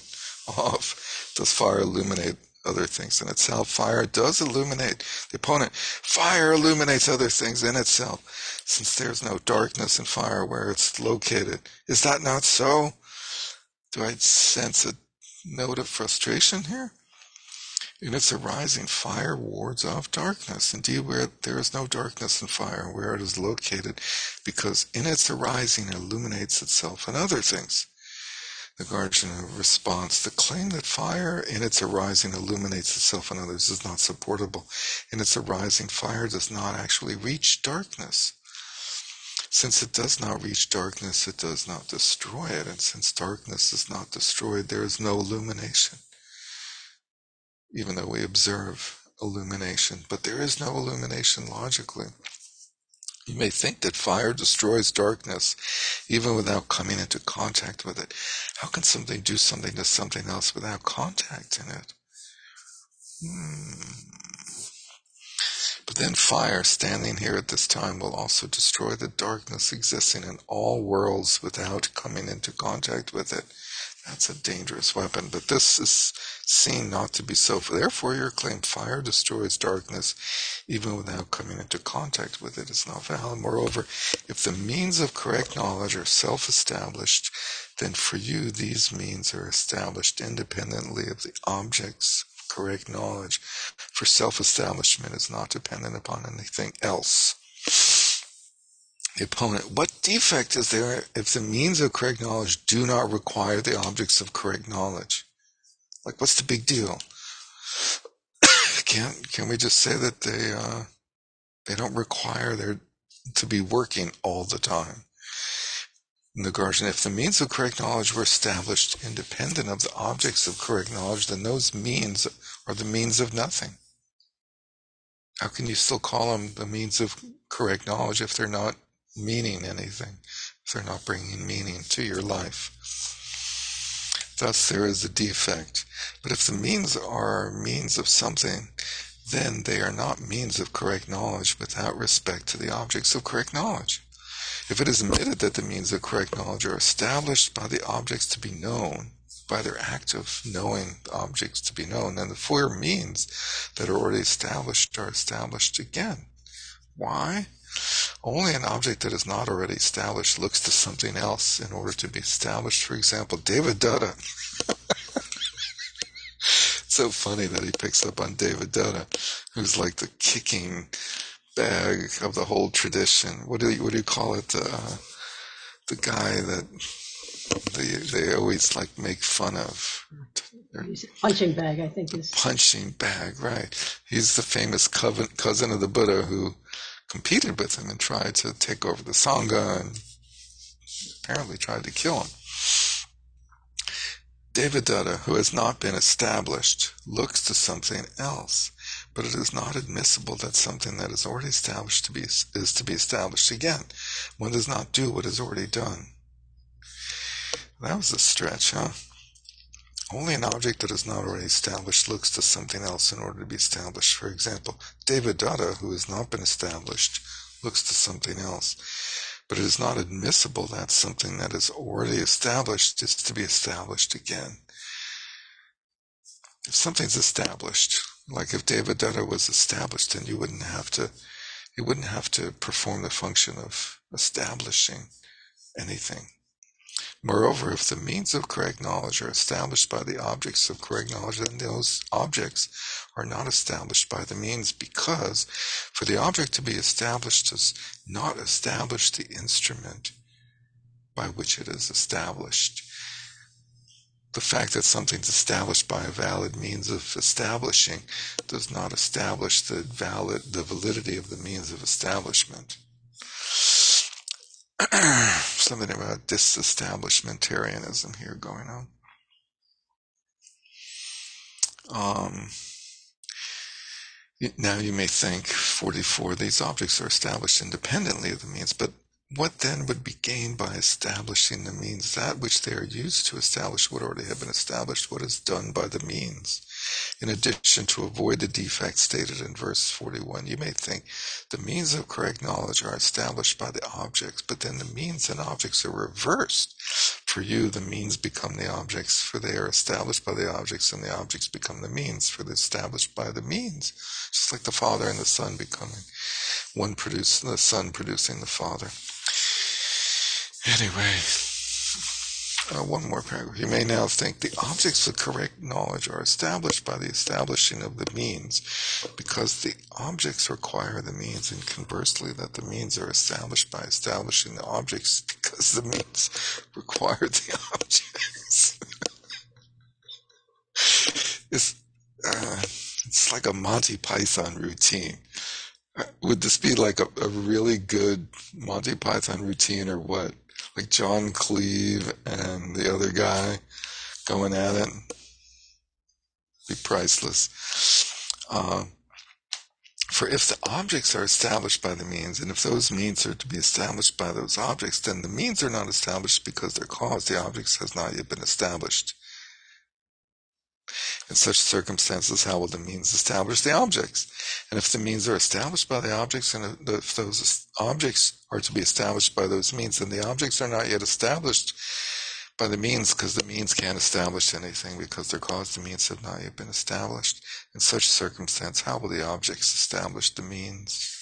off does fire illuminate other things in itself? Fire does illuminate the opponent. Fire illuminates other things in itself, since there's no darkness in fire where it's located. Is that not so? Do I sense a note of frustration here? In its arising, fire wards off darkness. Indeed, where there is no darkness in fire, where it is located, because in its arising it illuminates itself and other things. The Guardian response, the claim that fire in its arising illuminates itself and others is not supportable. In its arising, fire does not actually reach darkness. Since it does not reach darkness, it does not destroy it. And since darkness is not destroyed, there is no illumination even though we observe illumination, but there is no illumination logically. You may think that fire destroys darkness even without coming into contact with it. How can something do something to something else without contact in it? Hmm. But then fire standing here at this time will also destroy the darkness existing in all worlds without coming into contact with it. That's a dangerous weapon, but this is seen not to be so. Therefore, your claim fire destroys darkness even without coming into contact with it is not valid. Moreover, if the means of correct knowledge are self-established, then for you these means are established independently of the objects of correct knowledge, for self-establishment is not dependent upon anything else the opponent. What defect is there if the means of correct knowledge do not require the objects of correct knowledge? Like, what's the big deal? can can we just say that they uh, they don't require their to be working all the time? the Guardian, if the means of correct knowledge were established independent of the objects of correct knowledge, then those means are the means of nothing. How can you still call them the means of correct knowledge if they're not meaning anything, if they're not bringing meaning to your life. Thus, there is a defect. But if the means are means of something, then they are not means of correct knowledge without respect to the objects of correct knowledge. If it is admitted that the means of correct knowledge are established by the objects to be known, by their act of knowing the objects to be known, then the four means that are already established are established again. Why? Only an object that is not already established looks to something else in order to be established. For example, Devadatta. so funny that he picks up on Devadatta, who's like the kicking bag of the whole tradition. What do you, what do you call it? Uh, the guy that they they always like make fun of. Punching bag, I think is punching bag, right? He's the famous cousin of the Buddha who competed with him and tried to take over the Sangha and apparently tried to kill him. Devadatta, who has not been established, looks to something else, but it is not admissible that something that is already established to be, is to be established again. One does not do what is already done. That was a stretch, huh? Only an object that is not already established looks to something else in order to be established. For example, Devadatta, who has not been established, looks to something else. But it is not admissible that something that is already established is to be established again. If something's established, like if Devadatta was established, then you wouldn't have to, you wouldn't have to perform the function of establishing anything. Moreover, if the means of correct knowledge are established by the objects of correct knowledge, then those objects are not established by the means because for the object to be established does not establish the instrument by which it is established. The fact that something's established by a valid means of establishing does not establish the valid the validity of the means of establishment. something about disestablishmentarianism here going on. Um, now you may think 44 these objects are established independently of the means, but what then would be gained by establishing the means? That which they are used to establish would already have been established. What is done by the means? In addition, to avoid the defect stated in verse 41, you may think the means of correct knowledge are established by the objects, but then the means and objects are reversed. For you, the means become the objects, for they are established by the objects, and the objects become the means, for they're established by the means. Just like the Father and the Son becoming one produce the Son producing the Father. Anyway, uh, one more paragraph. You may now think the objects of correct knowledge are established by the establishing of the means, because the objects require the means, and conversely, that the means are established by establishing the objects, because the means require the objects. it's, uh, it's like a Monty Python routine. Uh, would this be like a, a really good Monty Python routine, or what? Like John Cleese and the other guy going at it. Be priceless. Uh, for if the objects are established by the means, and if those means are to be established by those objects, then the means are not established because their cause, the objects, has not yet been established. In such circumstances, how will the means establish the objects? And if the means are established by the objects, and if those objects are to be established by those means, then the objects are not yet established by the means, because the means can't establish anything, because their cause the means have not yet been established. In such circumstance, how will the objects establish the means?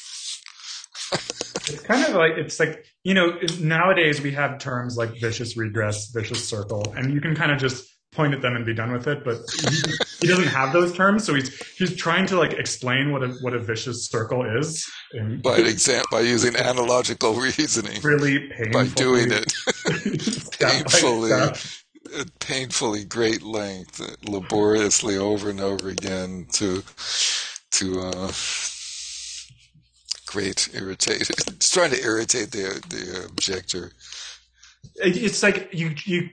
it's kind of like it's like you know nowadays we have terms like vicious regress, vicious circle, and you can kind of just point at them and be done with it. But he, he, doesn't have those terms, so he's he's trying to like explain what a what a vicious circle is. by exam- by using analogical reasoning. Really by doing it painfully, painfully great length, laboriously over and over again to to uh, great irritate. It's trying to irritate the the objector. It's like you you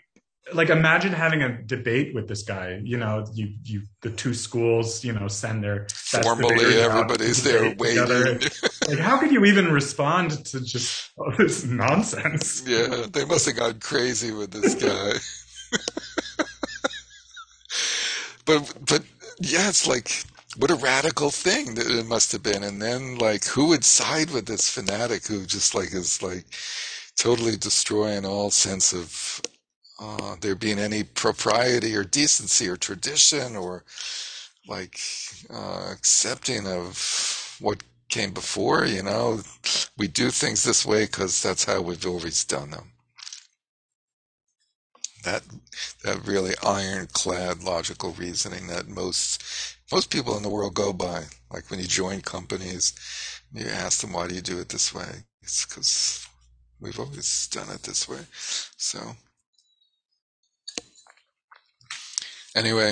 like imagine having a debate with this guy you know you you the two schools you know send their formally everybody's there waiting. like how could you even respond to just all this nonsense? Yeah they must have gone crazy with this guy. But but yeah it's like what a radical thing that it must have been. And then like who would side with this fanatic who just like is like totally destroying all sense of uh, there being any propriety or decency or tradition or like uh, accepting of what came before. You know, we do things this way because that's how we've always done them. That that really ironclad logical reasoning that most most people in the world go by. Like when you join companies, you ask them why do you do it this way? It's because we've always done it this way. So. Anyway,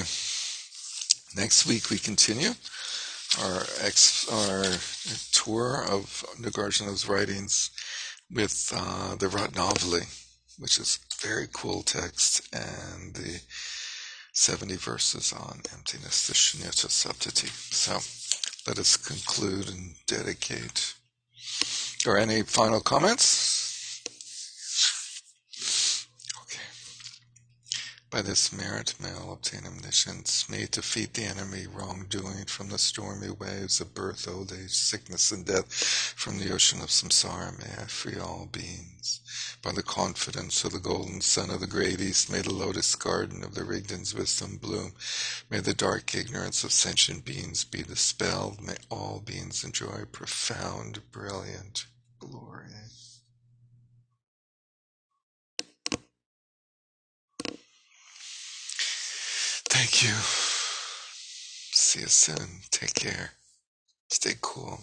next week we continue our ex our tour of Nagarjuna's writings with uh, the Ratnavali, which is very cool text, and the 70 verses on emptiness, the Shunyata Saptati. So let us conclude and dedicate. Or any final comments? By this merit may all obtain omniscience, may defeat the enemy wrongdoing from the stormy waves of birth, old age, sickness, and death, from the ocean of samsara, may I free all beings. By the confidence of the golden sun of the great east, may the lotus garden of the Rigden's wisdom bloom. May the dark ignorance of sentient beings be dispelled. May all beings enjoy profound, brilliant Thank you. See you soon. Take care. Stay cool.